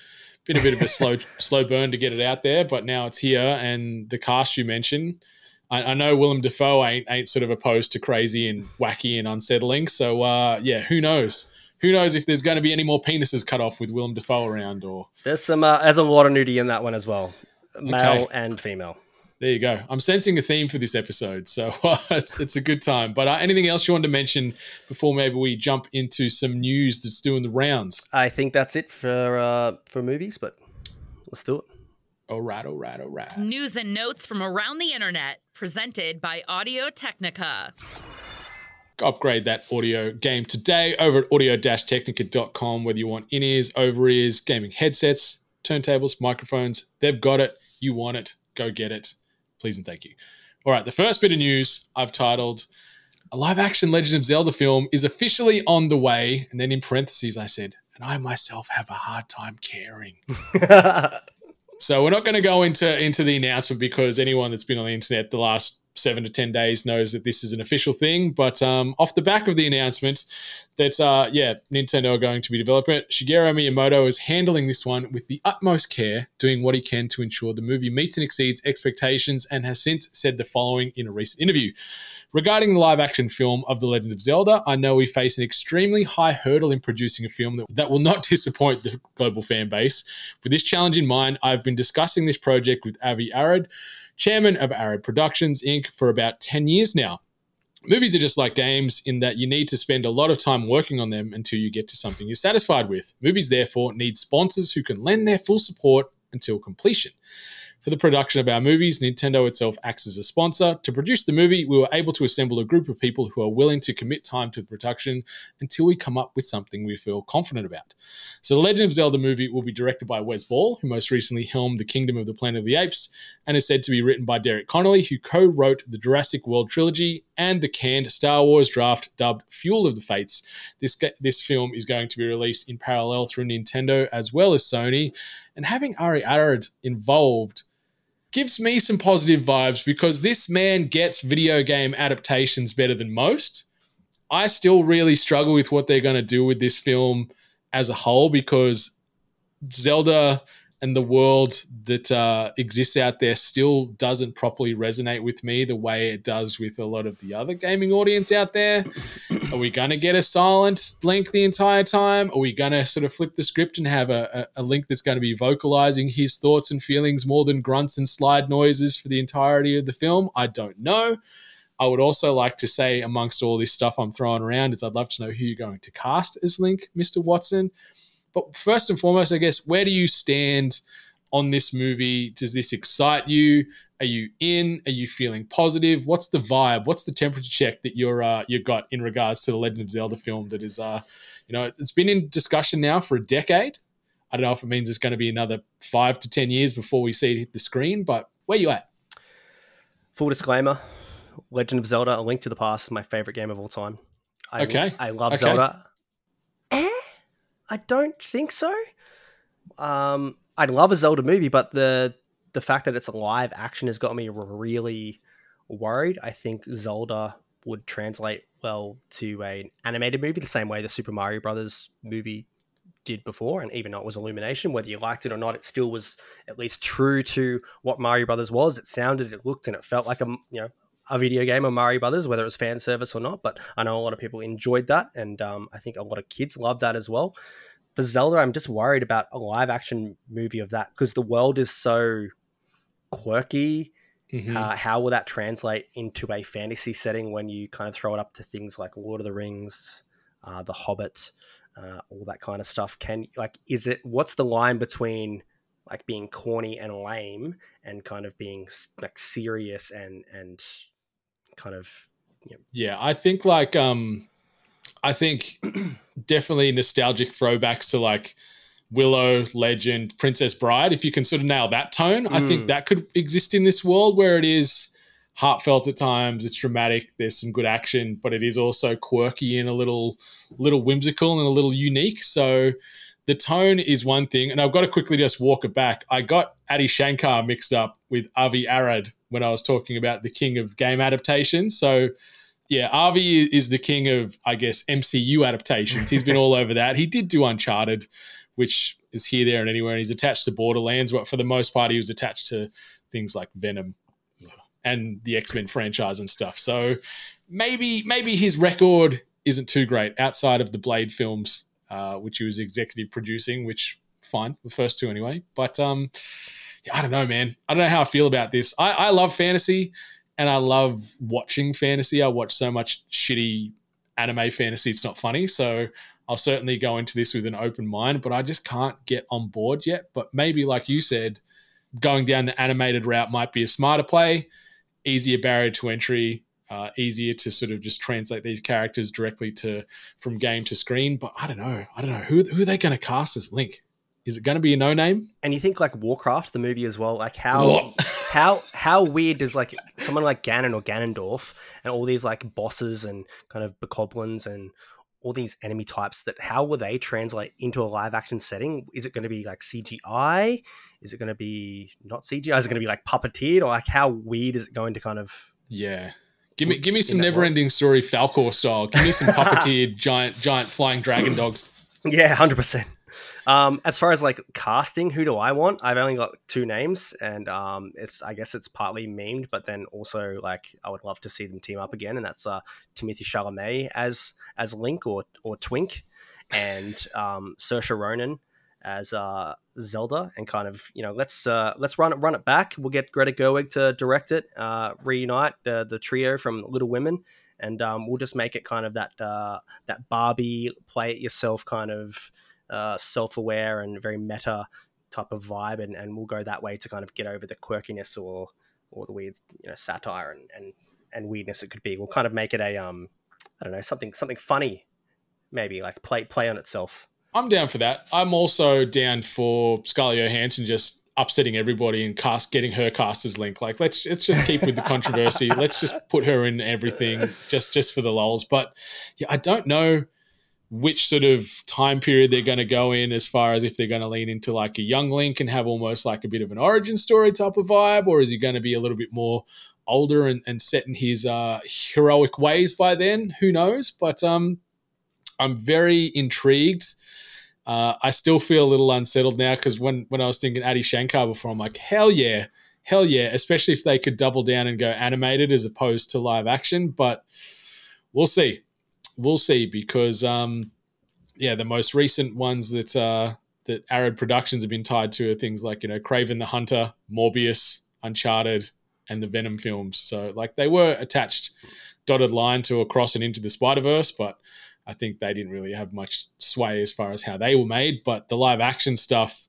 been a bit of a slow <laughs> slow burn to get it out there, but now it's here. And the cast you mentioned, I, I, know Willem Dafoe ain't ain't sort of opposed to crazy and wacky and unsettling. So uh, yeah, who knows? Who knows if there's going to be any more penises cut off with Willem Dafoe around? Or there's some uh, there's a lot of nudity in that one as well, male okay. and female. There you go. I'm sensing a theme for this episode, so <laughs> uh, it's, it's a good time. But uh, anything else you want to mention before maybe we jump into some news that's doing the rounds? I think that's it for uh, for movies, but let's do it. All right, all right, all right. News and notes from around the internet, presented by Audio Technica. Upgrade that audio game today over at audio-technica.com. Whether you want in ears, over ears, gaming headsets, turntables, microphones, they've got it. You want it, go get it Please and thank you. All right, the first bit of news I've titled A live action Legend of Zelda film is officially on the way. And then in parentheses, I said, and I myself have a hard time caring. <laughs> so we're not going to go into into the announcement because anyone that's been on the internet the last seven to ten days knows that this is an official thing. But um, off the back of the announcement that uh, yeah, Nintendo are going to be developing it, Shigeru Miyamoto is handling this one with the utmost care, doing what he can to ensure the movie meets and exceeds expectations, and has since said the following in a recent interview. Regarding the live action film of The Legend of Zelda, I know we face an extremely high hurdle in producing a film that, that will not <laughs> disappoint the global fan base. With this challenge in mind, I've been discussing this project with Avi Arad, chairman of Arad Productions Inc., for about 10 years now. Movies are just like games in that you need to spend a lot of time working on them until you get to something you're satisfied with. Movies, therefore, need sponsors who can lend their full support until completion. For the production of our movies, Nintendo itself acts as a sponsor. To produce the movie, we were able to assemble a group of people who are willing to commit time to the production until we come up with something we feel confident about. So, the Legend of Zelda movie will be directed by Wes Ball, who most recently helmed The Kingdom of the Planet of the Apes, and is said to be written by Derek Connolly, who co wrote the Jurassic World trilogy and the canned Star Wars draft dubbed Duel of the Fates. This, this film is going to be released in parallel through Nintendo as well as Sony. And having Avi Arad involved gives me some positive vibes because this man gets video game adaptations better than most. I still really struggle with what they're going to do with this film as a whole because Zelda and the world that uh, exists out there still doesn't properly resonate with me the way it does with a lot of the other gaming audience out there. <clears throat> Are we going to get a silent Link the entire time? Are we going to sort of flip the script and have a, a, a Link that's going to be vocalizing his thoughts and feelings more than grunts and slide noises for the entirety of the film? I don't know. I would also like to say, amongst all this stuff I'm throwing around, is I'd love to know who you're going to cast as Link, Mr. Watson. But first and foremost, I guess, where do you stand on this movie? Does this excite you? Are you in? Are you feeling positive? What's the vibe? What's the temperature check that you're uh, you got in regards to the Legend of Zelda film that is, uh, you know, it's been in discussion now for a decade. I don't know if it means it's going to be another five to ten years before we see it hit the screen, but where you at? Full disclaimer: Legend of Zelda: A Link to the Past is my favorite game of all time. I, Okay. I love Okay. Zelda. I don't think so. Um, I'd love a Zelda movie, but the the fact that it's live action has got me really worried. I think Zelda would translate well to an animated movie the same way the Super Mario Brothers movie did before, and even though it was Illumination, whether you liked it or not, it still was at least true to what Mario Brothers was. It sounded, it looked, and it felt like a you know a video game of Mario Brothers, whether it was fan service or not. But I know a lot of people enjoyed that, and um, I think a lot of kids love that as well. For Zelda, I'm just worried about a live action movie of that because the world is so quirky. Mhm. Uh, how will that translate into a fantasy setting when you kind of throw it up to things like Lord of the Rings, uh, The Hobbit, uh, all that kind of stuff? Can like is it what's the line between like being corny and lame and kind of being like serious and and kind of Yeah, I think like um I think <clears throat> definitely nostalgic throwbacks to like Willow, Legend, Princess Bride. If you can sort of nail that tone, I think Mm. that could exist in this world where it is heartfelt at times, it's dramatic, there's some good action, but it is also quirky and a little little whimsical and a little unique. So the tone is one thing, and I've got to quickly just walk it back. I got Adi Shankar mixed up with Avi Arad when I was talking about the king of game adaptations. So yeah, Avi is the king of, I guess, MCU adaptations. He's been all over that. He did do Uncharted, which is here, there, and anywhere. And he's attached to Borderlands, but for the most part, he was attached to things like Venom and the X Men franchise and stuff. So maybe, maybe his record isn't too great outside of the Blade films, uh, which he was executive producing. Which fine, the first two anyway. But um, I don't know, man. I don't know how I feel about this. I, I love fantasy and I love watching fantasy. I watch so much shitty anime fantasy, it's not funny. So I'll certainly go into this with an open mind, but I just can't get on board yet. But maybe, like you said, going down the animated route might be a smarter play, easier barrier to entry, uh, easier to sort of just translate these characters directly to from game to screen. But I don't know. I don't know who who are they going to cast as Link. Is it going to be a no name? and you think like Warcraft the movie as well like how <laughs> how how weird does like someone like Ganon or Ganondorf and all these like bosses and kind of bokoblins and all these enemy types that how will they translate into a live action setting? Is it going to be like CGI? Is it going to be not CGI? Is it going to be like puppeteered or like how weird is it going to kind of Yeah. Give me give me some never ending story Falkor style. Give me some <laughs> puppeteered giant giant flying dragon dogs. <laughs> Yeah, hundred percent. Um, as far as like casting, who do I want? I've only got two names, and um, it's I guess it's partly memed, but then also like I would love to see them team up again, and that's uh, Timothée Chalamet as as Link or or Twink, and <laughs> um, Saoirse Ronan as uh, Zelda, and kind of you know let's uh, let's run it run it back. We'll get Greta Gerwig to direct it, uh, reunite the the trio from Little Women. And um, we'll just make it kind of that uh, that Barbie play it yourself kind of uh, self-aware and very meta type of vibe, and, and we'll go that way to kind of get over the quirkiness or or the weird you know satire and, and and weirdness it could be. We'll kind of make it a um I don't know something something funny, maybe like play play on itself. I'm down for that. I'm also down for Scarlett Johansson just upsetting everybody and cast getting her cast as Link. Like let's let's just keep with the <laughs> controversy. let's just put her in everything just just for the lulls. But yeah, I don't know which sort of time period they're going to go in as far as if they're going to lean into like a young Link and have almost like a bit of an origin story type of vibe, or is he going to be a little bit more older and, and set in his uh, heroic ways by then? Who knows? But um, I'm very intrigued. Uh, I still feel a little unsettled now because when when I was thinking Adi Shankar before, I'm like, hell yeah, hell yeah, especially if they could double down and go animated as opposed to live action. But we'll see, we'll see because um, yeah, the most recent ones that uh, that Arad Productions have been tied to are things like you know Kraven the Hunter, Morbius, Uncharted, and the Venom films. So like they were attached dotted line to across and into the Spider Verse, but I think they didn't really have much sway as far as how they were made. But the live action stuff,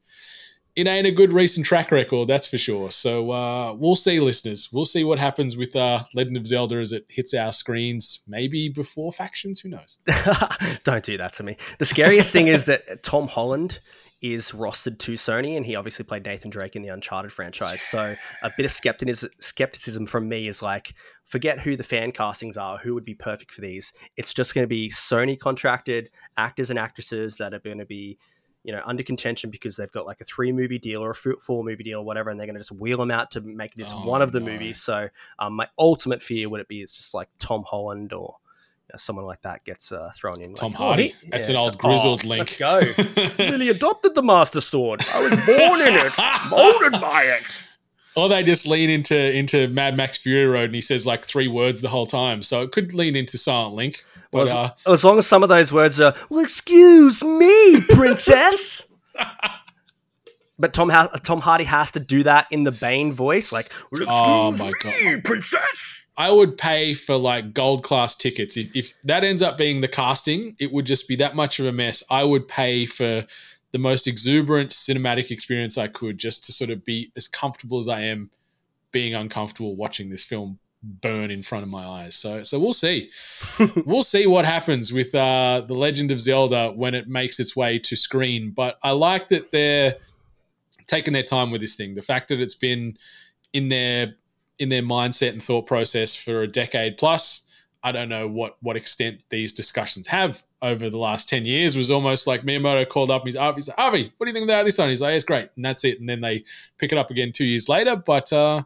it ain't a good recent track record, that's for sure. So uh, we'll see, listeners. We'll see what happens with uh, Legend of Zelda as it hits our screens, maybe before factions. Who knows? <laughs> Don't do that to me. The scariest thing is that Tom Holland is rostered to Sony, and he obviously played Nathan Drake in the Uncharted franchise. So a bit of skepticism, skepticism from me is like, forget who the fan castings are, who would be perfect for these. It's just going to be Sony contracted actors and actresses that are going to be, you know, under contention because they've got like a three movie deal or a four movie deal or whatever, and they're going to just wheel them out to make this Oh, one of the no. movies. So um, my ultimate fear would it be is just like Tom Holland or. you know, someone like that gets uh, thrown in. Tom like, Hardy? he- That's an old a- grizzled oh, link. Let's go. <laughs> really adopted the Master Sword. I was born in it, <laughs> molded by it. Or they just lean into into Mad Max Fury Road and he says like three words the whole time. So it could lean into Silent Link. But as, uh, as long as some of those words are, well, excuse me, princess. <laughs> but Tom ha- Tom Hardy has to do that in the Bane voice, like, well, excuse Oh my me, princess. I would pay for like gold class tickets. If, if that ends up being the casting, it would just be that much of a mess. I would pay for the most exuberant cinematic experience I could just to sort of be as comfortable as I am being uncomfortable watching this film burn in front of my eyes. So so we'll see. <laughs> we'll see what happens with uh The Legend of Zelda when it makes its way to screen, but I like that they're taking their time with this thing. The fact that it's been in their in their mindset and thought process for a decade plus. I don't know what what extent these discussions have over the last 10 years was almost like Miyamoto called up and he's Avi, he's like, Avi, what do you think about this one? He's like, it's great. And that's it. And then they pick it up again two years later. But uh,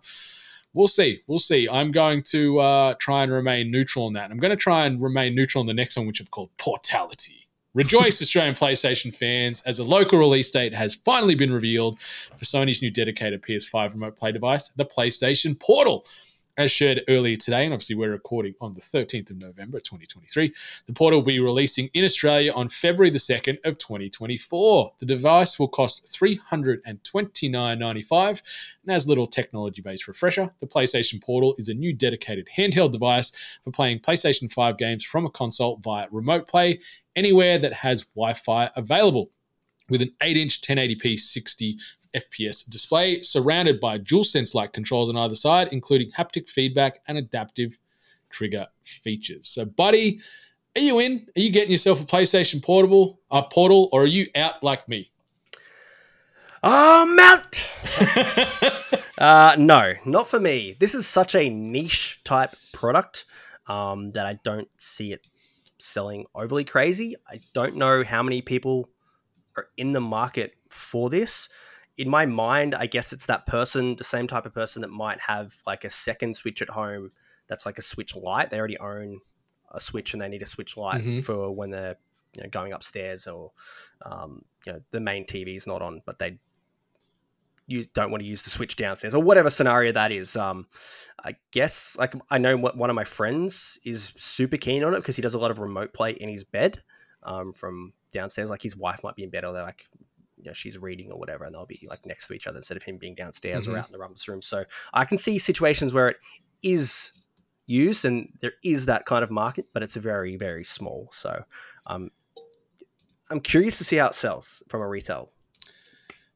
we'll see. We'll see. I'm going to uh, try and remain neutral on that. I'm going to try and remain neutral on the next one, which I've called Portality. Rejoice, <laughs> Australian PlayStation fans, as a local release date has finally been revealed for Sony's new dedicated PS5 remote play device, the PlayStation Portal. As shared earlier today, and obviously we're recording on the 13th of November 2023, the Portal will be releasing in Australia on February the 2nd of 2024. The device will cost $329.95, and as little technology-based refresher, the PlayStation Portal is a new dedicated handheld device for playing PlayStation 5 games from a console via remote play anywhere that has Wi-Fi available with an 8-inch 1080p 60 FPS display surrounded by DualSense like controls on either side, including haptic feedback and adaptive trigger features. So, buddy, are you in? Are you getting yourself a PlayStation Portable, uh, Portal, or are you out like me? I'm out. <laughs> uh, no, not for me. This is such a niche type product um, that I don't see it selling overly crazy. I don't know how many people are in the market for this. In my mind, I guess it's that person, the same type of person that might have like a second Switch at home that's like a Switch light. They already own a Switch and they need a Switch Lite Mhm. for when they're you know going upstairs or um, you know the main TV's not on, but they you don't want to use the Switch downstairs or whatever scenario that is. Um, I guess like I know what one of my friends is super keen on it because he does a lot of remote play in his bed um, from downstairs. Like his wife might be in bed or they're like you know she's reading or whatever, and they'll be like next to each other instead of him being downstairs or Mhm. out in the rumpus room. So I can see situations where it is used and there is that kind of market, but it's very very small. So um, I'm curious to see how it sells from a retail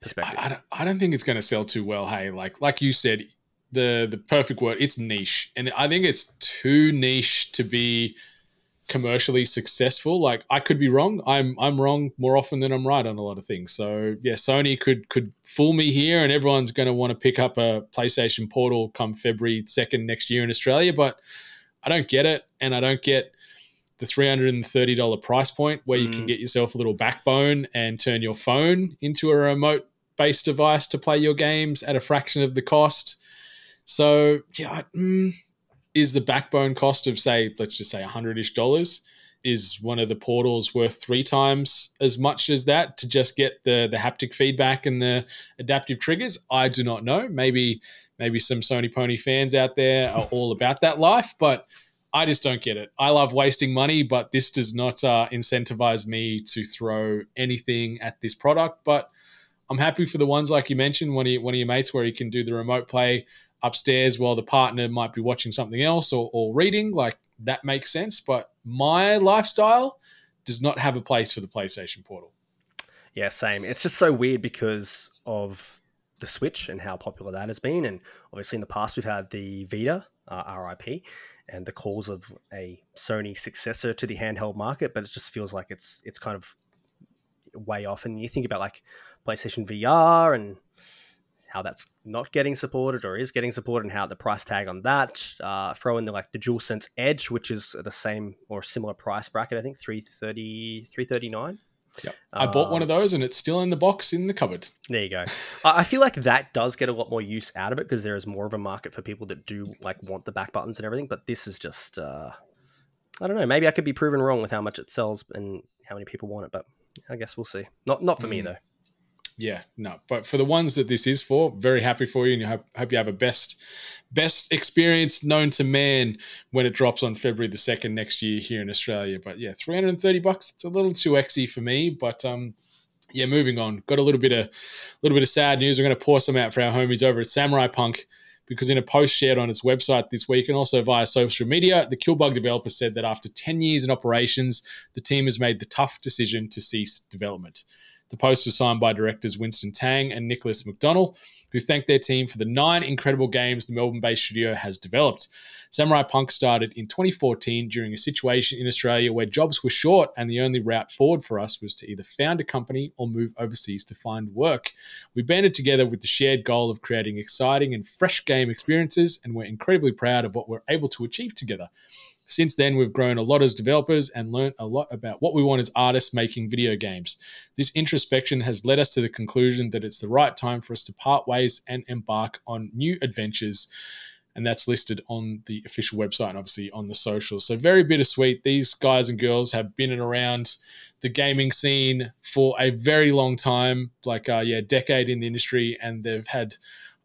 perspective. I, I don't, I don't think it's going to sell too well. Hey, like like you said, the the perfect word. It's niche, and I think it's too niche to be commercially successful. Like I could be wrong. I'm I'm wrong more often than I'm right on a lot of things. So yeah, Sony could could fool me here, and everyone's going to want to pick up a PlayStation Portal come February second next year in Australia. But I don't get it, and I don't get the $330 price point where you can Mm. get yourself a little backbone and turn your phone into a remote based device to play your games at a fraction of the cost. So, yeah, I- mm, is the backbone cost of say, let's just say a hundred ish dollars? Is one of the portals worth three times as much as that to just get the the haptic feedback and the adaptive triggers? I do not know. Maybe maybe some Sony Pony fans out there are all about that life, but I just don't get it. I love wasting money, but this does not uh, incentivize me to throw anything at this product. But I'm happy for the ones like you mentioned, one of your, one of your mates where you can do the remote play. Upstairs while the partner might be watching something else or, or reading. Like that makes sense. But my lifestyle does not have a place for the PlayStation Portal. Yeah, same. It's just so weird because of the Switch and how popular that has been. And obviously, in the past, we've had the Vita, uh, RIP, and the calls of a Sony successor to the handheld market. But it just feels like it's it's kind of way off. And you think about like PlayStation VR and how that's not getting supported or is getting supported and how the price tag on that uh, throw in the like the DualSense Edge which is the same or similar price bracket I think 330 339 Yep. I bought one of those and it's still in the box in the cupboard. There you go. I feel like that does get a lot more use out of it because there is more of a market for people that do like want the back buttons and everything. But this is just, uh, I don't know. Maybe I could be proven wrong with how much it sells and how many people want it. But I guess we'll see. Not not for mm. me though yeah, no. But for the ones that this is for, very happy for you, and you hope, hope you have a best best experience known to man when it drops on February the second next year here in Australia. But yeah, three hundred and thirty bucks. It's a little too exy for me, but um, yeah. Moving on. Got a little bit of a little bit of sad news. We're going to pour some out for our homies over at Samurai Punk. Because in a post shared on its website this week and also via social media, the Killbug developer said that after 10 years in operations, the team has made the tough decision to cease development. The post was signed by directors Winston Tang and Nicholas McDonnell, who thanked their team for the nine incredible games the Melbourne based studio has developed. Samurai Punk started in 2014 during a situation in Australia where jobs were short and the only route forward for us was to either found a company or move overseas to find work. We banded together with the shared goal of creating exciting and fresh game experiences, and we're incredibly proud of what we're able to achieve together. Since then, we've grown a lot as developers and learned a lot about what we want as artists making video games. This introspection has led us to the conclusion that it's the right time for us to part ways and embark on new adventures. And that's listed on the official website and obviously on the socials. So, very bittersweet. These guys and girls have been around the gaming scene for a very long time like, uh, yeah, decade in the industry, and they've had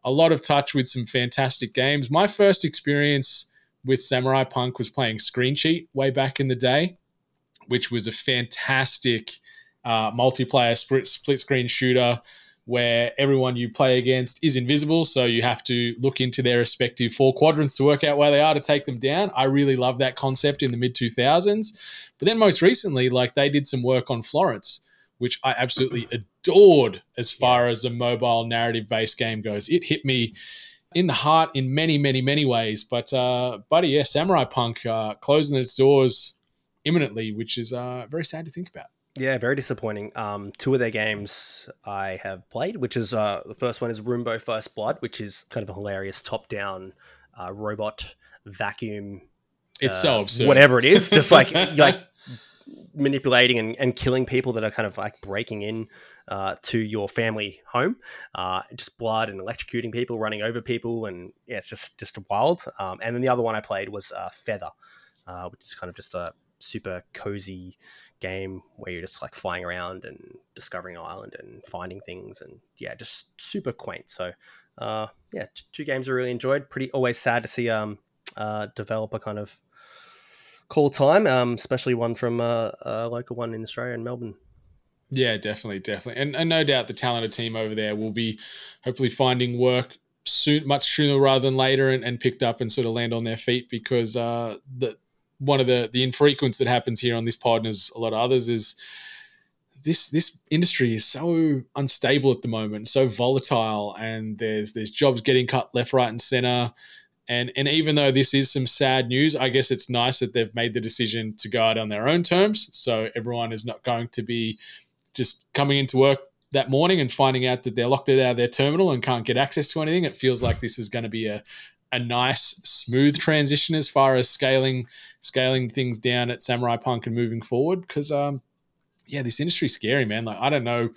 a lot of touch with some fantastic games. My first experience with Samurai Punk was playing Screen Cheat way back in the day, which was a fantastic uh, multiplayer split, split screen shooter where everyone you play against is invisible. So you have to look into their respective four quadrants to work out where they are to take them down. I really love that concept in the mid 2000s. But then most recently, like they did some work on Florence, which I absolutely adored as far as a mobile narrative based game goes. It hit me in the heart in many, many, many ways. But, uh, buddy, yeah, Samurai Punk uh, closing its doors imminently, which is uh, very sad to think about. Yeah, very disappointing. Um, two of their games I have played, which is uh, the first one is Roombo First Blood, which is kind of a hilarious top-down uh, robot vacuum. It's uh, so absurd. Whatever it is, just like <laughs> like manipulating and, and killing people that are kind of like breaking in uh, to your family home. Uh, just blood and electrocuting people, running over people, and yeah, it's just just wild. Um, and then the other one I played was uh, Feather, uh, which is kind of just a super cozy game where you're just like flying around and discovering an island and finding things, and yeah, just super quaint. So uh, yeah, t- two games I really enjoyed. Pretty always sad to see um, developer kind of call time, um, especially one from uh, a local one in Australia in Melbourne. Yeah, definitely, definitely, and, and no doubt the talented team over there will be hopefully finding work soon, much sooner rather than later, and, and picked up and sort of land on their feet because uh, the one of the the infrequents that happens here on this pod and as a lot of others is this this industry is so unstable at the moment, so volatile, and there's there's jobs getting cut left, right, and center. And and even though this is some sad news, I guess it's nice that they've made the decision to go out on their own terms. So everyone is not going to be just coming into work that morning and finding out that they're locked out of their terminal and can't get access to anything. It feels like this is going to be a a nice smooth transition as far as scaling scaling things down at Samurai Punk and moving forward because um yeah this industry's scary man like I don't know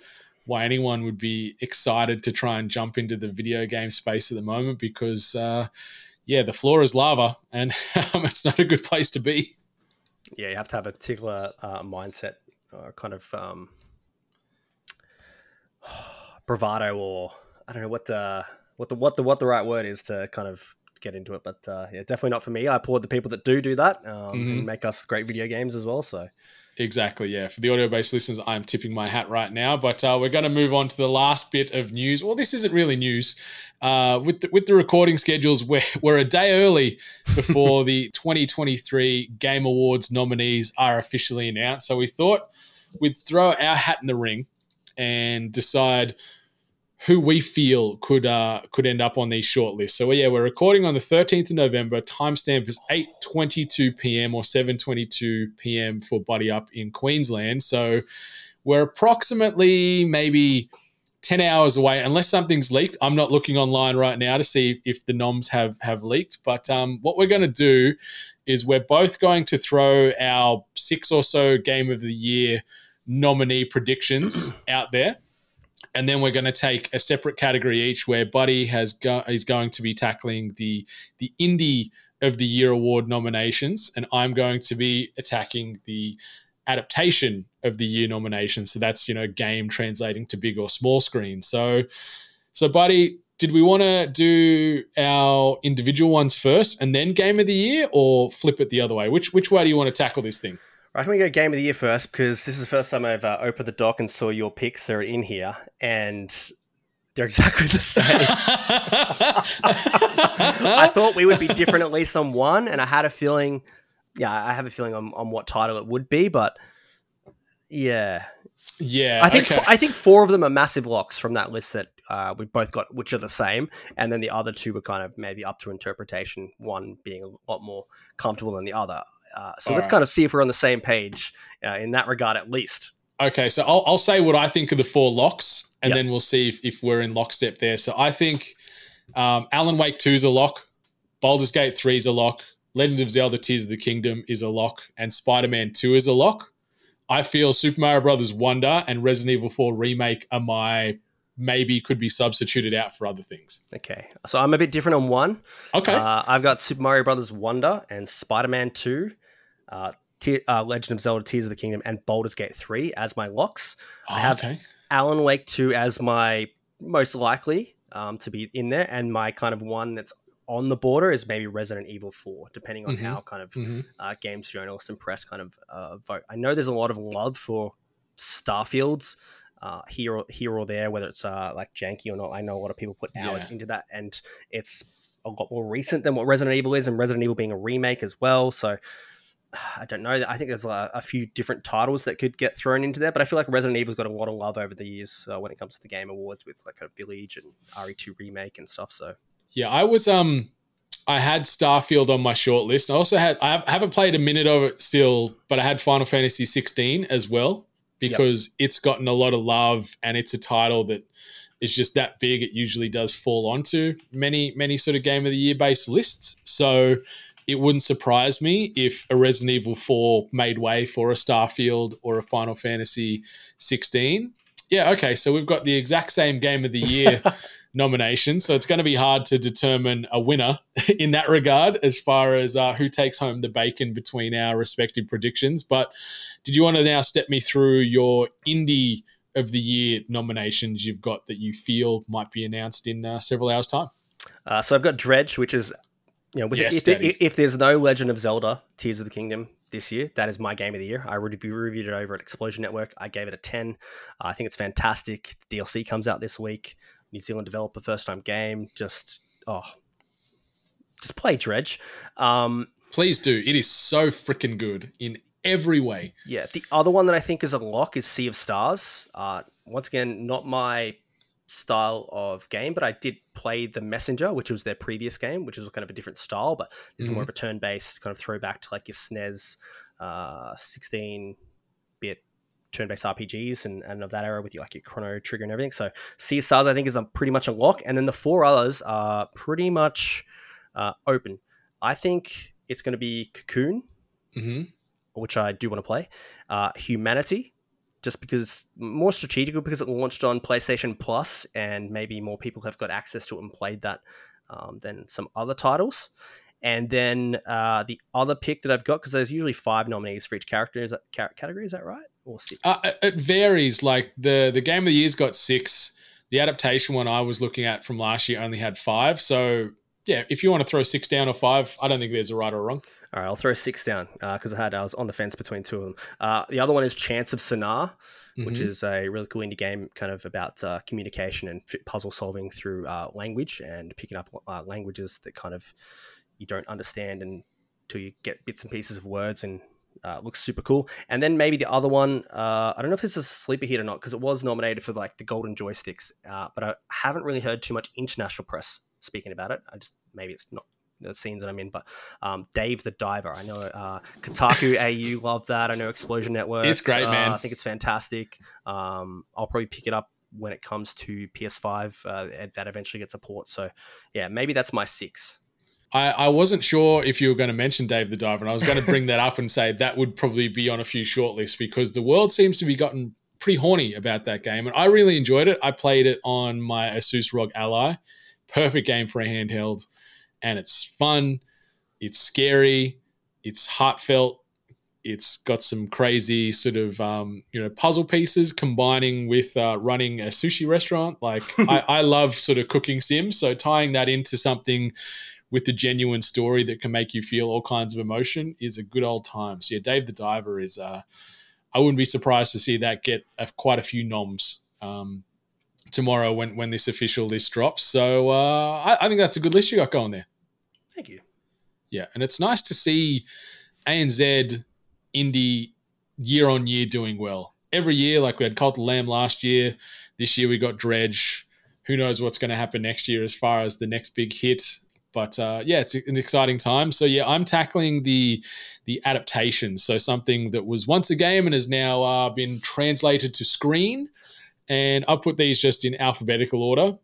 why anyone would be excited to try and jump into the video game space at the moment because uh yeah the floor is lava and <laughs> it's not a good place to be yeah you have to have a particular uh, mindset or kind of um <sighs> bravado or I don't know what the what the what the what the right word is to kind of get into it. But uh, yeah, definitely not for me. I applaud the people that do do that um, mm-hmm. and make us great video games as well. So Exactly, yeah. For the audio based listeners, I'm tipping my hat right now. But uh, we're going to move on to the last bit of news. Well, this isn't really news. Uh, with, the, with the recording schedules, we're, we're a day early before <laughs> the 2023 Game Awards nominees are officially announced. So we thought we'd throw our hat in the ring and decide who we feel could uh, could end up on these shortlists. So yeah, we're recording on the 13th of November. Timestamp is 8:22 p.m. or 7:22 p.m. for Buddy Up in Queensland. So we're approximately maybe 10 hours away, unless something's leaked. I'm not looking online right now to see if, if the noms have have leaked. But um, what we're going to do is we're both going to throw our six or so game of the year nominee predictions <clears throat> out there. And then we're going to take a separate category each where buddy has go- is going to be tackling the the indie of the year award nominations. And i'm going to be attacking the adaptation of the year nominations. So that's you know game translating to big or small screen. So so buddy did we want to do our individual ones first and then game of the year or flip it the other way? Which which way do you want to tackle this thing I reckon we go game of the year first because this is the first time I've uh, opened the doc and saw your picks are in here, and they're <laughs> exactly the same. <laughs> I thought we would be different at least on one, and I had a feeling. Yeah, I have a feeling on, on what title it would be, but yeah, yeah. I think okay. I think four of them are massive locks from that list that uh, we both got, which are the same, and then the other two were kind of maybe up to interpretation. One being a lot more comfortable than the other. Uh, so All let's right. kind of see if we're on the same page uh, in that regard, at least. Okay, so I'll, I'll say what I think of the four locks, and Yep. then we'll see if, if we're in lockstep there. So I think um, Alan Wake 2 is a lock, Baldur's Gate 3 is a lock, Legend of Zelda Tears of the Kingdom is a lock, and Spider Man 2 is a lock. I feel Super Mario Brothers Wonder and Resident Evil 4 Remake are my maybe could be substituted out for other things. Okay, so I'm a bit different on one. Okay. Uh, I've got Super Mario Brothers Wonder and Spider Man Two, uh, Te- uh, Legend of Zelda Tears of the Kingdom, and Baldur's Gate Three as my locks. I have okay. Alan Wake Two as my most likely um, to be in there, and my kind of one that's on the border is maybe Resident Evil Four, depending on Mhm. how kind of Mhm. uh, games journalists and press kind of uh, vote. I know there's a lot of love for Starfields uh, here or here or there, whether it's uh, like janky or not. I know a lot of people put hours Yeah. into that, and it's a lot more recent than what Resident Evil is, and Resident Evil being a remake as well. So I don't know. I think there's a, a few different titles that could get thrown into there, but I feel like Resident Evil's got a lot of love over the years uh, when it comes to the Game Awards with like a Village and RE2 remake and stuff. So Yeah, I was um I had Starfield on my short list. I also had I have- I haven't played a minute of it still, but I had Final Fantasy 16 as well because it's gotten a lot of love and it's a title that is just that big. It usually does fall onto many many sort of game of the year based lists. So it wouldn't surprise me if a Resident Evil 4 made way for a Starfield or a Final Fantasy 16. Yeah, okay, so we've got the exact same game of the year <laughs> nomination. So it's going to be hard to determine a winner <laughs> in that regard as far as uh, who takes home the bacon between our respective predictions. But did you want to now step me through your indie of the year nominations you've got that you feel might be announced in uh, several hours' time? Uh, so I've got Dredge, which is, you know, with Yes, if, if, if there's no Legend of Zelda Tears of the Kingdom this year, that is my game of the year. I re- reviewed it over at Explosion Network. I gave it a 10. I think it's fantastic. DLC comes out this week. New Zealand developer, first time game. Just, oh, just play Dredge. Um, Please do. It is so freaking good in every way. Yeah, the other one that I think is a lock is Sea of Stars. Uh, once again, not my style of game, but I did play The Messenger, which was their previous game, which is kind of a different style, but this is more of a turn-based kind of throwback to like your SNES uh, 16-bit turn-based RPGs and, and of that era with your, like your Chrono Trigger and everything. So Sea of Stars, I think, is a pretty much a lock, and then the four others are pretty much uh, open. I think it's going to be Cocoon, hmm which I do want to play. Uh, Humanity, just because more strategical because it launched on PlayStation Plus, and maybe more people have got access to it and played that um, than some other titles. And then uh, the other pick that I've got because there's usually five nominees for each character is that ca- category. Is that right? Or six? Uh, it varies. Like the the game of the year's got six. The adaptation one I was looking at from last year only had five. So yeah, if you want to throw six down or five, I don't think there's a right or a wrong. All right, I'll throw six down because I had I was on the fence between two of them. Uh, the other one is Chants of Sennaar, which Mhm. is a really cool indie game, kind of about uh, communication and puzzle solving through uh, language and picking up uh, languages that kind of you don't understand until you get bits and pieces of words and. Uh, looks super cool, and then maybe the other one. Uh, I don't know if this is a sleeper hit or not because it was nominated for like the golden joysticks, uh, but I haven't really heard too much international press speaking about it. I just maybe it's not the scenes that I'm in, but um, Dave the Diver. I know uh, Kotaku <laughs> AU love that. I know Explosion Network. It's great, uh, man. I think it's fantastic. Um, I'll probably pick it up when it comes to PS5. Uh, that eventually gets a port. So yeah, maybe that's my six. I, I wasn't sure if you were going to mention Dave the Diver, and I was going to bring that up and say that would probably be on a few shortlists because the world seems to be gotten pretty horny about that game, and I really enjoyed it. I played it on my Asus ROG Ally, perfect game for a handheld, and it's fun, it's scary, it's heartfelt, it's got some crazy sort of um, you know puzzle pieces combining with uh, running a sushi restaurant. Like <laughs> I, I love sort of cooking sims, so tying that into something with a genuine story that can make you feel all kinds of emotion is a good old time. So yeah, Dave the Diver is. Uh, I wouldn't be surprised to see that get a, quite a few noms um, tomorrow when when this official list drops. So uh, I, I think that's a good list you got going there. Thank you. Yeah, and it's nice to see ANZ indie year on year doing well. Every year, like we had Cult of Lamb last year. This year we got Dredge. Who knows what's going to happen next year as far as the next big hit? But uh, yeah, it's an exciting time. So yeah, I'm tackling the the adaptation. So something that was once a game and has now uh, been translated to screen. And I've put these just in alphabetical order.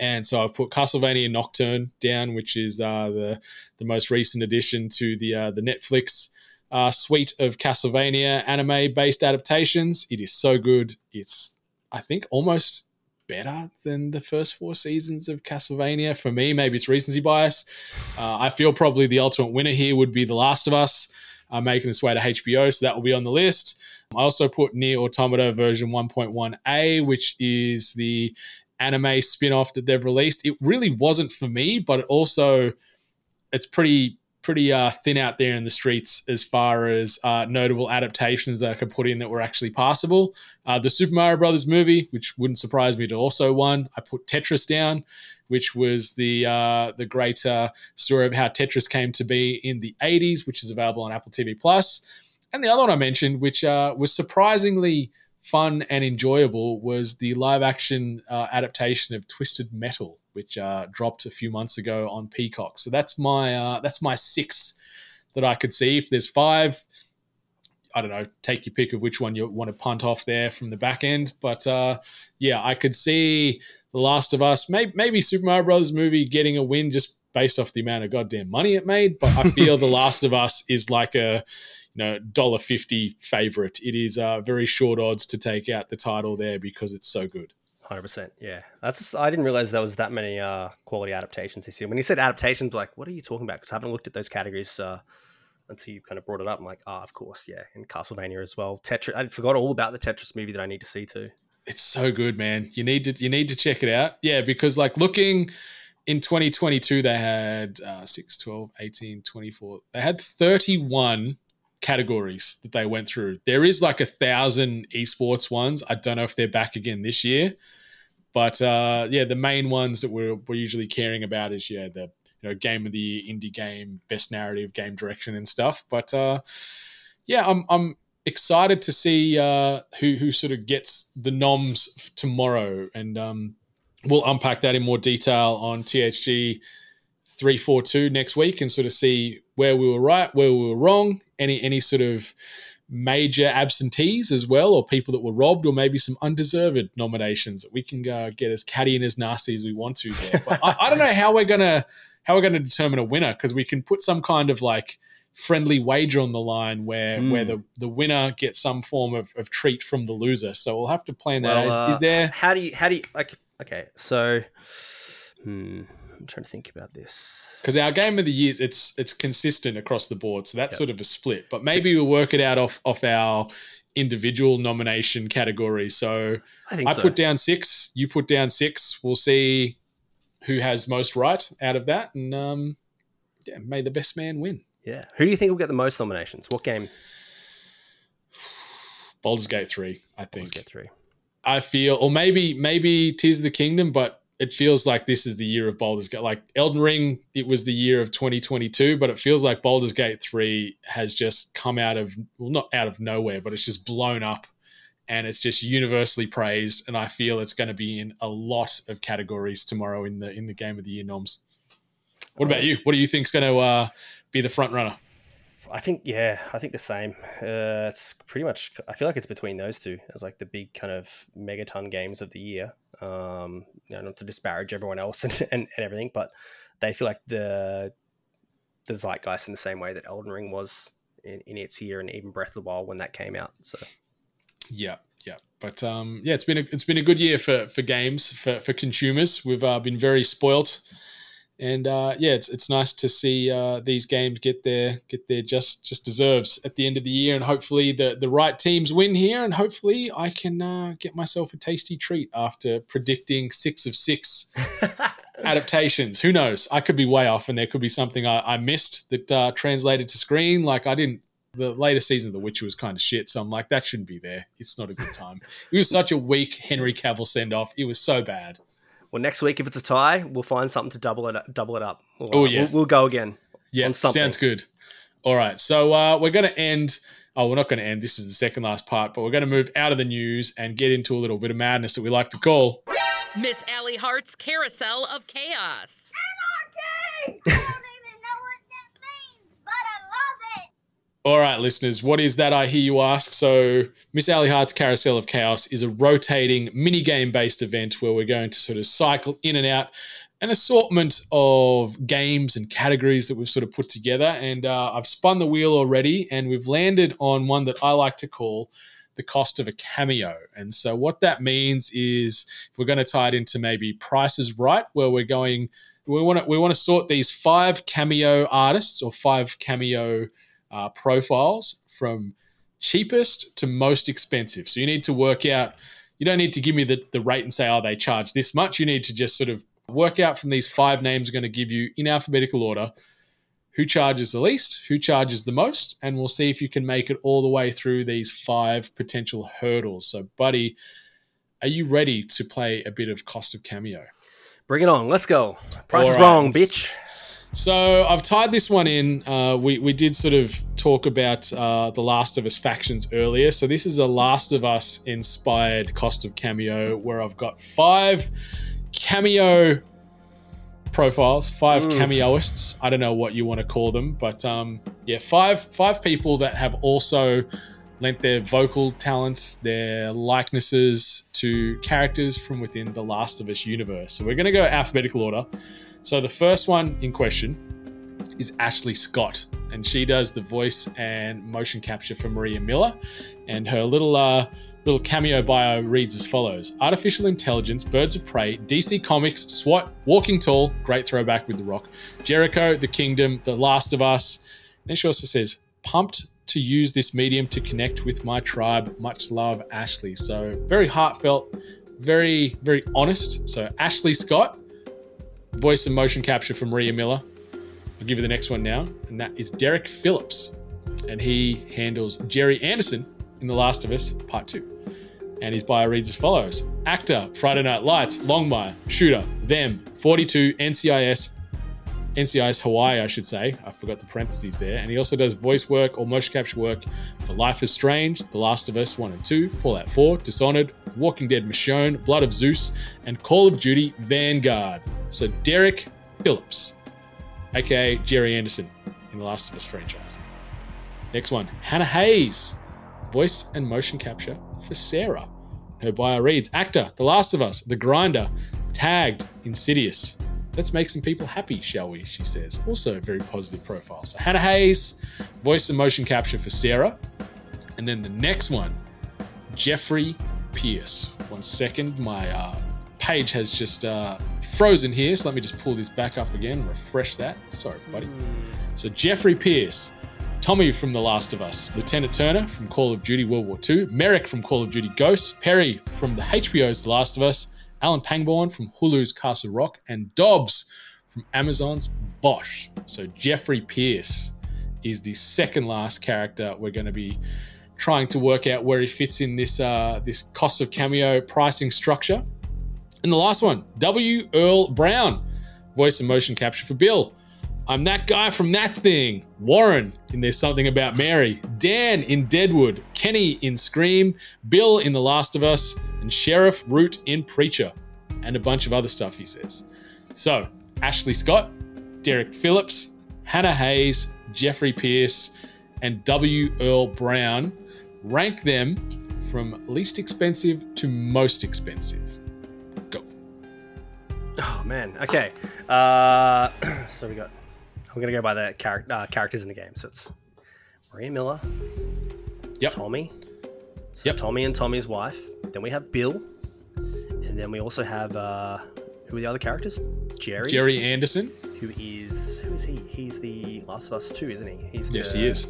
And so I've put Castlevania Nocturne down, which is uh, the the most recent addition to the uh, the Netflix uh, suite of Castlevania anime based adaptations. It is so good. It's I think almost better than the first four seasons of Castlevania for me. Maybe it's recency bias. Uh, I feel probably the ultimate winner here would be The Last of Us, uh, making its way to HBO, so that will be on the list. I also put NieR:Automata version 1.1a, which is the anime spin-off that they've released. It really wasn't for me, but it also it's pretty pretty uh, thin out there in the streets as far as uh, notable adaptations that I could put in that were actually passable. Uh, the Super Mario Brothers movie, which wouldn't surprise me to also one. I put Tetris down, which was the uh, the great story of how Tetris came to be in the 80s, which is available on Apple TV Plus. And the other one I mentioned, which uh, was surprisingly fun and enjoyable, was the live action uh, adaptation of Twisted Metal, which uh, dropped a few months ago on Peacock. So that's my uh, that's my six that I could see. If there's five, I don't know, take your pick of which one you want to punt off there from the back end. But uh, yeah, I could see The Last of Us, maybe, maybe Super Mario Brothers movie getting a win just based off the amount of goddamn money it made. But I feel <laughs> The Last of Us is like a know dollar fifty favorite. It is uh, very short odds to take out the title there because it's so good. Hundred percent. Yeah, that's. I didn't realize there was that many uh, quality adaptations this year. When you said adaptations, like, what are you talking about? Because I haven't looked at those categories uh, until you kind of brought it up. I'm like, ah, of course, yeah, and Castlevania as well. Tetris. I forgot all about the Tetris movie that I need to see too. It's so good, man. You need to you need to check it out. Yeah, because like looking in 2022 they had uh, 6 12 18 24 they had 31 categories that they went through. There is like a thousand esports ones. I don't know if they're back again this year but uh, yeah the main ones that we're, we're usually caring about is yeah the you know game of the year indie game best narrative game direction and stuff. But uh, yeah i'm i'm excited to see uh, who who sort of gets the noms tomorrow. And um we'll unpack that in more detail on THG 342 next week and sort of see where we were right, where we were wrong, any any sort of major absentees as well, or people that were robbed, or maybe some undeserved nominations that we can uh, get as catty and as nasty as we want to there. But I, I don't know how we're gonna how we're gonna determine a winner because we can put some kind of like friendly wager on the line where Mm. where the, the winner gets some form of, of treat from the loser. So we'll have to plan that. Well, out. uh, is, is there How do you? How do you? Like, okay, so, hmm, I'm trying to think about this. because our game of the year it's it's consistent across the board so that's sort of a split but maybe we'll work it out off off our individual nomination category so I think i so. put down six you put down six we'll see who has most right out of that, and um, yeah, may the best man win. Yeah. Who do you think will get the most nominations? What game? Baldur's Gate three, I think. Let's get three. I feel, or maybe maybe Tears of the Kingdom, but it feels like this is the year of Baldur's Gate. Like Elden Ring, it was the year of 2022, but it feels like Baldur's Gate 3 has just come out of, well, not out of nowhere, but it's just blown up and it's just universally praised. And I feel it's going to be in a lot of categories tomorrow in the in the Game of the Year noms. What about you? What do you think is going to uh, be the front runner? I think yeah, I think the same. Uh, it's pretty much. I feel like it's between those two as like the big kind of megaton games of the year. Um, you know, not to disparage everyone else <laughs> and, and, and everything, but they feel like the the zeitgeist in the same way that Elden Ring was in, in its year, and even Breath of the Wild when that came out. So yeah, yeah, but um, yeah, it's been a it's been a good year for for games for for consumers. We've uh, been very spoilt and uh, yeah, it's it's nice to see uh, these games get their get their just just deserves at the end of the year, and hopefully the the right teams win here, and hopefully I can uh, get myself a tasty treat after predicting six of six <laughs> adaptations. Who knows? I could be way off, and there could be something I, I missed that uh, translated to screen. Like I didn't. The later season of The Witcher was kind of shit, so I'm like, that shouldn't be there. It's not a good time. it was such a weak Henry Cavill send off. It was so bad. Well, next week if it's a tie, we'll find something to double it double it up. We'll, Oh, yeah. we'll, we'll go again. Yeah, on something. sounds good. All right, so uh, we're going to end. Oh, we're not going to end. This is the second last part, but we're going to move out of the news and get into a little bit of madness that we like to call. Miss Allie Hart's Carousel of Chaos. All right, listeners, what is that? I hear you ask. So, Miss Ali Hart's Carousel of Chaos is a rotating mini game based event where we're going to sort of cycle in and out an assortment of games and categories that we've sort of put together. And uh, I've spun the wheel already, and we've landed on one that I like to call the cost of a cameo. And so, what that means is if we're going to tie it into maybe prices right, where we're going, we want to we want to sort these five cameo artists or five cameo uh, profiles from cheapest to most expensive. So you need to work out. You don't need to give me the, the rate and say, oh, they charge this much. You need to just sort of work out from these five names. are going to give you in alphabetical order who charges the least, who charges the most, and we'll see if you can make it all the way through these five potential hurdles. So, buddy, are you ready to play a bit of cost of cameo? Bring it on. Let's go. Price All is right. wrong, bitch. So I've tied this one in. Uh, we we did sort of talk about uh, the Last of Us factions earlier. So this is a Last of Us inspired cost of cameo, where I've got five cameo profiles, five cameoists. I don't know what you want to call them, but um, yeah, five five people that have also lent their vocal talents, their likenesses to characters from within the Last of Us universe. So we're going to go alphabetical order. So the first one in question is Ashley Scott, and she does the voice and motion capture for Maria Miller. And her little uh, little cameo bio reads as follows: Artificial intelligence, Birds of Prey, DC Comics, SWAT, Walking Tall, great throwback with The Rock, Jericho, The Kingdom, The Last of Us. Then she also says, pumped to use this medium to connect with my tribe. Much love, Ashley. So very heartfelt, very very honest. So Ashley Scott voice and motion capture from Maria Miller. I'll give you the next one now, and that is Derek Phillips. And he handles Jerry Anderson in The Last of Us Part 2. And his bio reads as follows Actor, Friday Night Lights, Longmire, Shooter, Them, 42, NCIS, NCIS Hawaii, I should say. I forgot the parentheses there. And he also does voice work or motion capture work for Life is Strange, The Last of Us 1 and 2, Fallout 4, Dishonored, Walking Dead Michonne, Blood of Zeus, and Call of Duty Vanguard. So Derek Phillips, aka Jerry Anderson in the Last of Us franchise. Next one, Hannah Hayes, voice and motion capture for Sarah. Her bio reads Actor, The Last of Us, The Grinder, Tagged, Insidious. Let's make some people happy, shall we? She says. Also, very positive profile. So, Hannah Hayes, voice and motion capture for Sarah. And then the next one, Jeffrey Pierce. One second, my uh, page has just uh, frozen here. So, let me just pull this back up again, refresh that. Sorry, buddy. So, Jeffrey Pierce, Tommy from The Last of Us, Lieutenant Turner from Call of Duty World War II, Merrick from Call of Duty Ghosts, Perry from the HBO's The Last of Us, Alan Pangborn from Hulu's Castle Rock, and Dobbs from Amazon's Bosch. So Jeffrey Pierce is the second last character we're going to be trying to work out where he fits in this uh, this cost of cameo pricing structure. And the last one, W. Earl Brown, voice and motion capture for Bill. I'm that guy from that thing. Warren in There's Something About Mary. Dan in Deadwood. Kenny in Scream. Bill in The Last of Us. And Sheriff Root in Preacher. And a bunch of other stuff, he says. So, Ashley Scott, Derek Phillips, Hannah Hayes, Jeffrey Pierce, and W. Earl Brown. Rank them from least expensive to most expensive. Go. Oh man. Okay. Uh, <clears throat> so we got. I'm gonna go by the char- uh, characters in the game. So it's Maria Miller, Yep. Tommy. So Yep. Tommy and Tommy's wife. Then we have Bill, and then we also have uh, who are the other characters? Jerry. Jerry Anderson. Who is who is he? He's the Last of Us Two, isn't he? He's Yes, he is.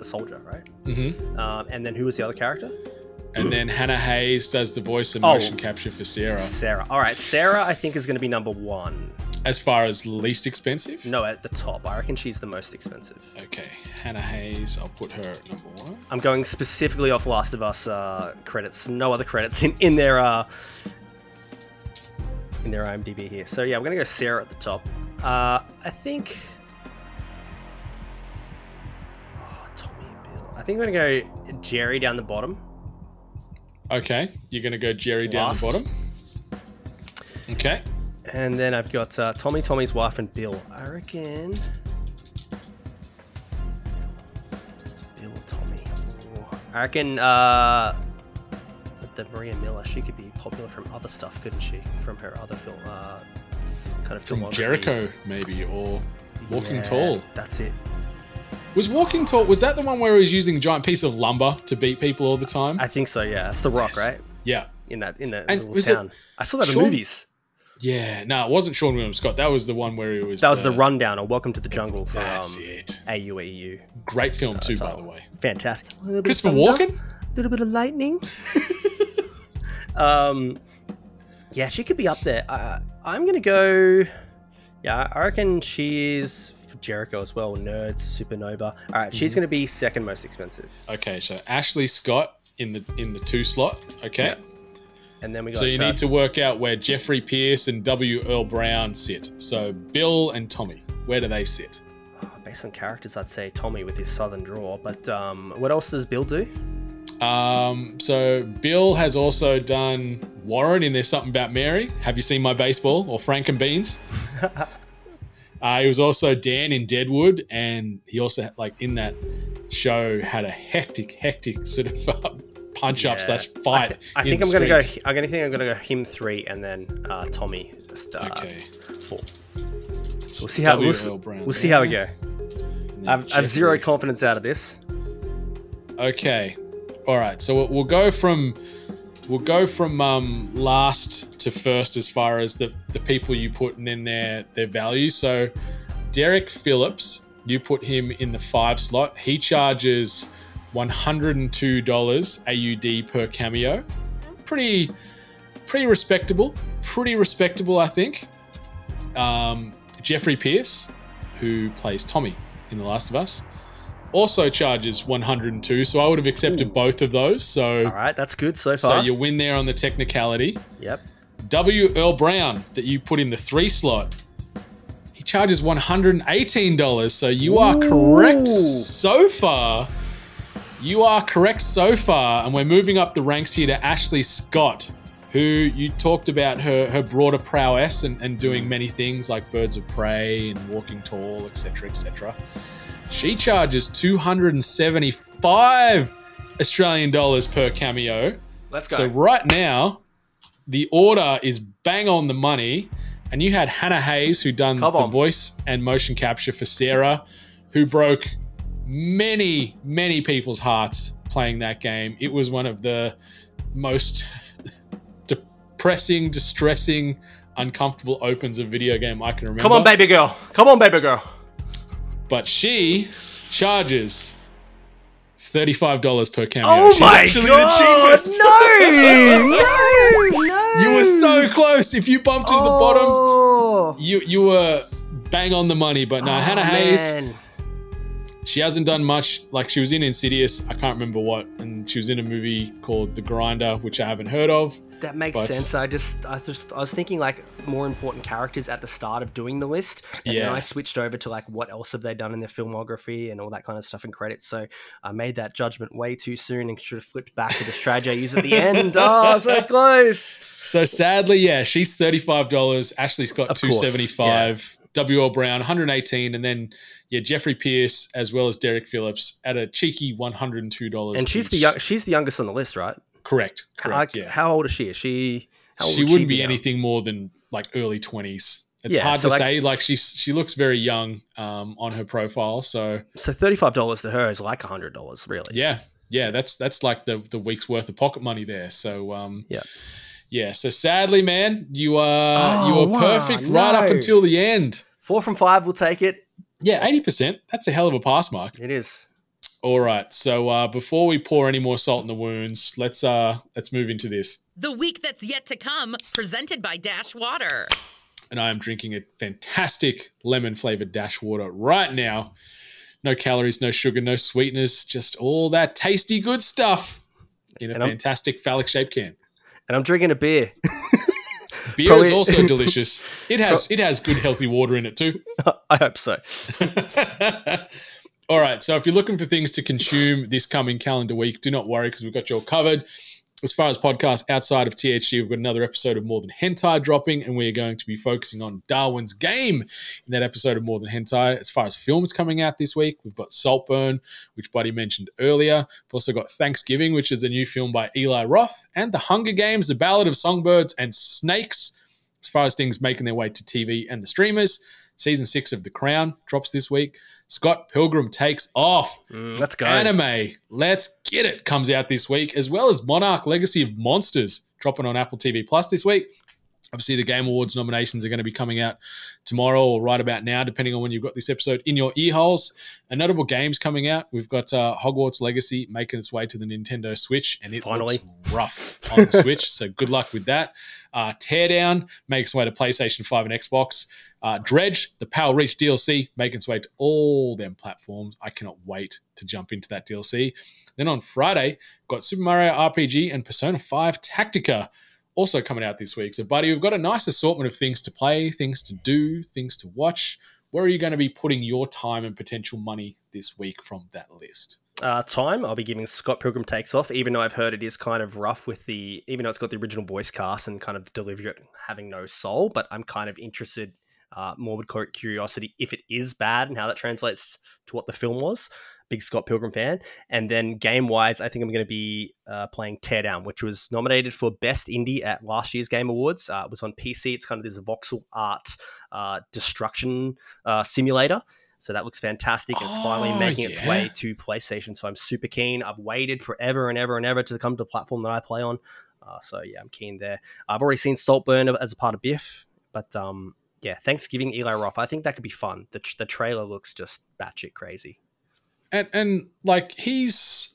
The soldier, right? hmm Um, and then who was the other character? And then Hannah Hayes does the voice and Oh. motion capture for Sarah. Sarah. All right, Sarah. I think is going to be number one. As far as least expensive? No, at the top. I reckon she's the most expensive. Okay, Hannah Hayes. I'll put her at number one. I'm going specifically off Last of Us uh, credits. No other credits in, in their uh, in their IMDb here. So yeah, we're gonna go Sarah at the top. Uh, I think. I think we're gonna go Jerry down the bottom. Okay, you're going to go Jerry down the bottom. Okay. And then I've got uh, Tommy, Tommy's wife, and Bill. I reckon. Bill, Tommy. Ooh. I reckon uh, the Maria Miller. She could be popular from other stuff, couldn't she? From her other film, uh, kind of From. Jericho, maybe, or Walking Yeah, Tall. That's it. Was Walking Tall, was that the one where he was using a giant piece of lumber to beat people all the time? I think so. Yeah, it's The Rock, Nice. right? yeah. In that in that And little was it town. I saw that in movies. Yeah, no, it wasn't Seann William Scott. That was the one where he was. That was the rundown or Welcome to the Jungle for That's um, it. AUEU. Great film, too, by the way. Fantastic. Christopher Walken? A little bit of lightning. <laughs> um, yeah, she could be up there. Uh, I'm gonna go. Yeah, I reckon she's for Jericho as well. Nerds, Supernova. All right, she's gonna be second most expensive. Okay, so Ashley Scott in the in the two slot. Okay. Yeah. And then we got. So you uh, need to work out where Jeffrey Pierce and W. Earl Brown sit. So Bill and Tommy, where do they sit? uh, based on characters, I'd say Tommy with his southern draw. But um, what else does Bill do? Um, so Bill has also done Warren in There's Something About Mary. Have you seen my baseball or Frank and Beans? <laughs> uh, he was also Dan in Deadwood, and he also had, like in that show had a hectic, hectic sort of uh, <laughs> punch up Yeah. slash I, fight. I think I'm gonna go. I'm gonna think I'm gonna go him three and then uh, Tommy just uh, Okay. four. We'll see how we'll, we'll see how we go. I've, I've zero confidence out of this. Okay. All right. So we'll- we'll go from we'll go from um, last to first as far as the the people you put and then their their value. So Derek Phillips, you put him in the five slot. He charges one hundred and two dollars AUD per cameo. Pretty pretty respectable. Pretty respectable, I think. Um, Jeffrey Pierce, who plays Tommy in The Last of Us, also charges 102. So I would have accepted both of those. So, All right, that's good so far. so you win there on the technicality. Yep. W. Earl Brown, that you put in the three slot, he charges $118. So you are correct so far. You are correct so far. And we're moving up the ranks here to Ashley Scott, who you talked about her, her broader prowess and, and doing many things like Birds of Prey and Walking Tall, etc., etc. She charges 275 Australian dollars per cameo. Let's go. So right now, the order is bang on the money. And you had Hannah Hayes, who done the voice and motion capture for Sarah, who broke many, many people's hearts playing that game. It was one of the most <laughs> depressing, distressing, uncomfortable opens of video game I can remember. Come on, baby girl. Come on, baby girl. But she charges $35 per cameo. Oh She's my actually god! the cheapest. No, no, no. <laughs> You were so close. If you bumped into the bottom, Oh, you you were bang on the money. But no, Oh, Hannah Hayes, man. She hasn't done much. Like she was in Insidious, I can't remember what, and she was in a movie called The Grinder, which I haven't heard of. That makes But- sense. I just, I just, I was thinking like more important characters at the start of doing the list, and then Yeah. I switched over to like what else have they done in their filmography and all that kind of stuff and credits. So I made that judgment way too soon and should have flipped back to the strategy I use at the end. <laughs> Oh, so close. So sadly, yeah, she's thirty-five dollars. Ashley Scott Of two course, seventy-five. W. Earl Brown one hundred eighteen, and then yeah, Jeffrey Pierce as well as Derek Phillips at a cheeky one hundred and two dollars. And she's the young, she's the youngest on the list, right? correct. Correct. Like, yeah, How old is she? Is she? How old she would wouldn't be now? anything more than like early twenties. It's Yeah, hard so, to like, say. Like she's she looks very young um, on her profile. So So thirty-five dollars to her is like hundred dollars, really. yeah, yeah, that's that's like the the week's worth of pocket money there. So um, Yeah. yeah. So sadly, man, you are you Oh, are wow, perfect right up until the end. Four from five, we'll take it. Yeah, eighty percent. That's a hell of a pass mark. It is. All right. So uh, before we pour any more salt in the wounds, let's uh let's move into this. The week that's yet to come, presented by Dash Water. And I am drinking a fantastic lemon flavored dash water right now. No calories, no sugar, no sweeteners, just all that tasty good stuff in a And I'm- fantastic phallic shaped can. And I'm drinking a beer. <laughs> Beer Probably- is also <laughs> delicious. It has it has good healthy water in it too. <laughs> I hope so. <laughs> All right. So if you're looking for things to consume this coming calendar week, do not worry because we've got you all covered. As far as podcasts outside of THG, we've got another episode of More Than Hentai dropping, and we are going to be focusing on Darwin's Game in that episode of More Than Hentai. As far as films coming out this week, we've got Saltburn, which Buddy mentioned earlier. We've also got Thanksgiving, which is a new film by Eli Roth, and The Hunger Games, The Ballad of Songbirds and Snakes. As far as things making their way to TV and the streamers, season six of The Crown drops this week. Scott Pilgrim takes off. Mm, let's go. Anime, let's get it, comes out this week, as well as Monarch Legacy of Monsters dropping on Apple TV Plus this week. Obviously, the Game Awards nominations are going to be coming out tomorrow or right about now, depending on when you've got this episode in your ear holes. And notable games coming out. We've got uh, Hogwarts Legacy making its way to the Nintendo Switch, and it Finally. looks rough on the Switch. So good luck with that. Uh, Teardown makes its way to PlayStation 5 and Xbox. Uh, Dredge, the Pale Reach DLC, making its way to all them platforms. I cannot wait to jump into that DLC. Then on Friday, got Super Mario RPG and Persona 5 Tactica also coming out this week. So, buddy, we've got a nice assortment of things to play, things to do, things to watch. Where are you going to be putting your time and potential money this week from that list? uh, time, I'll be giving Scott Pilgrim Takes Off, even though I've heard it is kind of rough with the, even though it's got the original voice cast and kind of the delivery having no soul, but I'm kind of interested, uh, morbid cur- curiosity, if it is bad and how that translates to what the film was. Big Scott Pilgrim fan. And then game wise, I think I'm going to be uh, playing Teardown, which was nominated for Best Indie at last year's Game Awards. Uh, it was on PC. It's kind of this voxel art uh, destruction uh, simulator. So that looks fantastic. It's finally Oh, making its way to PlayStation. So I'm super keen. I've waited forever and ever and ever to come to the platform that I play on. Uh, so yeah, I'm keen there. I've already seen Saltburn as a part of Biff, but um, yeah, Thanksgiving Eli Roth. I think that could be fun. The, the trailer looks just batshit crazy. And and like he's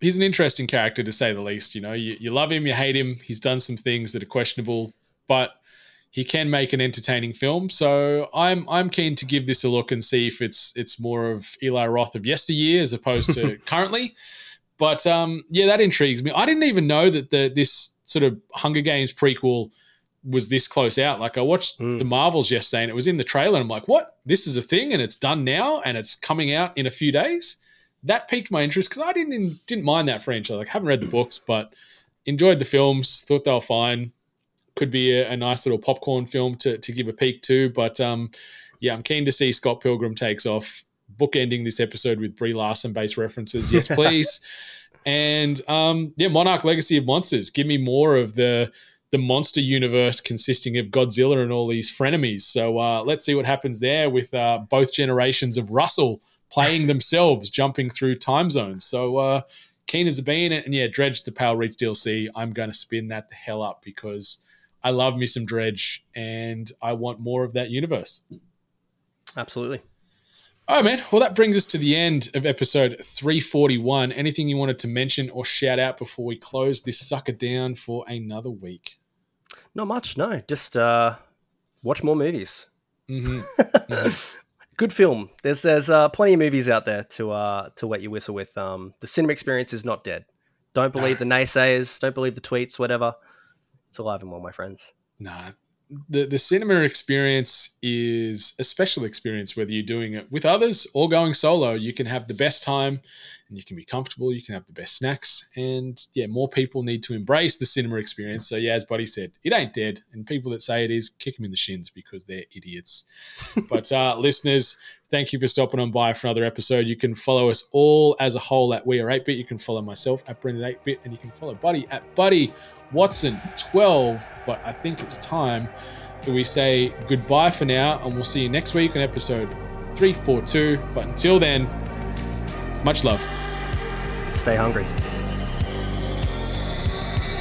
he's an interesting character to say the least. You know, you, you love him, you hate him. He's done some things that are questionable, but he can make an entertaining film. So I'm I'm keen to give this a look and see if it's it's more of Eli Roth of yesteryear as opposed to <laughs> currently. But um, yeah, that intrigues me. I didn't even know that the this sort of Hunger Games prequel was this close out. Like I watched Mm. the Marvels yesterday and it was in the trailer. And I'm like, what? This is a thing and it's done now and it's coming out in a few days. That piqued my interest because I didn't didn't mind that franchise. Like I haven't read the books, but enjoyed the films. Thought they were fine. Could be a, a nice little popcorn film to to give a peek to. But um, yeah, I'm keen to see Scott Pilgrim takes off. Bookending this episode with Brie Larson based references. Yes, <laughs> please. and um, yeah, Monarch Legacy of Monsters. Give me more of the the monster universe consisting of Godzilla and all these frenemies. So uh, let's see what happens there with uh, both generations of Russell playing <laughs> themselves, jumping through time zones. So uh, keen as a bean, and yeah, Dredge the Pale Reach DLC. I'm going to spin that the hell up because I love me some Dredge, and I want more of that universe. Absolutely. All right, man. Well, that brings us to the end of episode 341. Anything you wanted to mention or shout out before we close this sucker down for another week? Not much, no. Just uh, watch more movies. Mm-hmm. <laughs> Good film. There's there's uh, plenty of movies out there to uh, to wet your whistle with. Um, the cinema experience is not dead. Don't believe the naysayers. Don't believe the tweets. Whatever. It's alive and well, my friends. Nah, the the cinema experience is a special experience whether you're doing it with others or going solo. You can have the best time and you can be comfortable. You can have the best snacks. And yeah more people need to embrace the cinema experience. So yeah as buddy said it ain't dead. And people that say it is kick them in the shins because they're idiots. <laughs> But uh listeners thank you for stopping on by for another episode you can follow us all as a whole at we are 8bit you can follow myself at brendan 8bit and you can follow buddy at buddy Watson 12, but I think it's time that we say goodbye for now, and we'll see you next week on episode 342. But until then, much love. Stay hungry.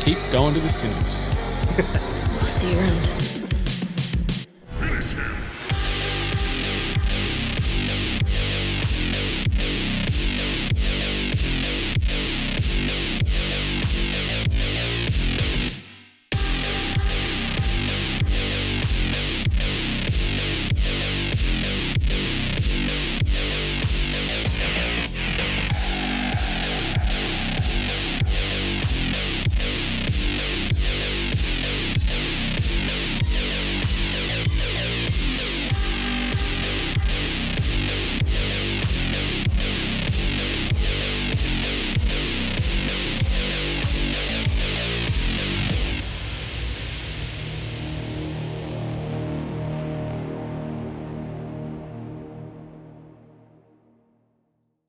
Keep going to the cinemas. <laughs> I'll see you around.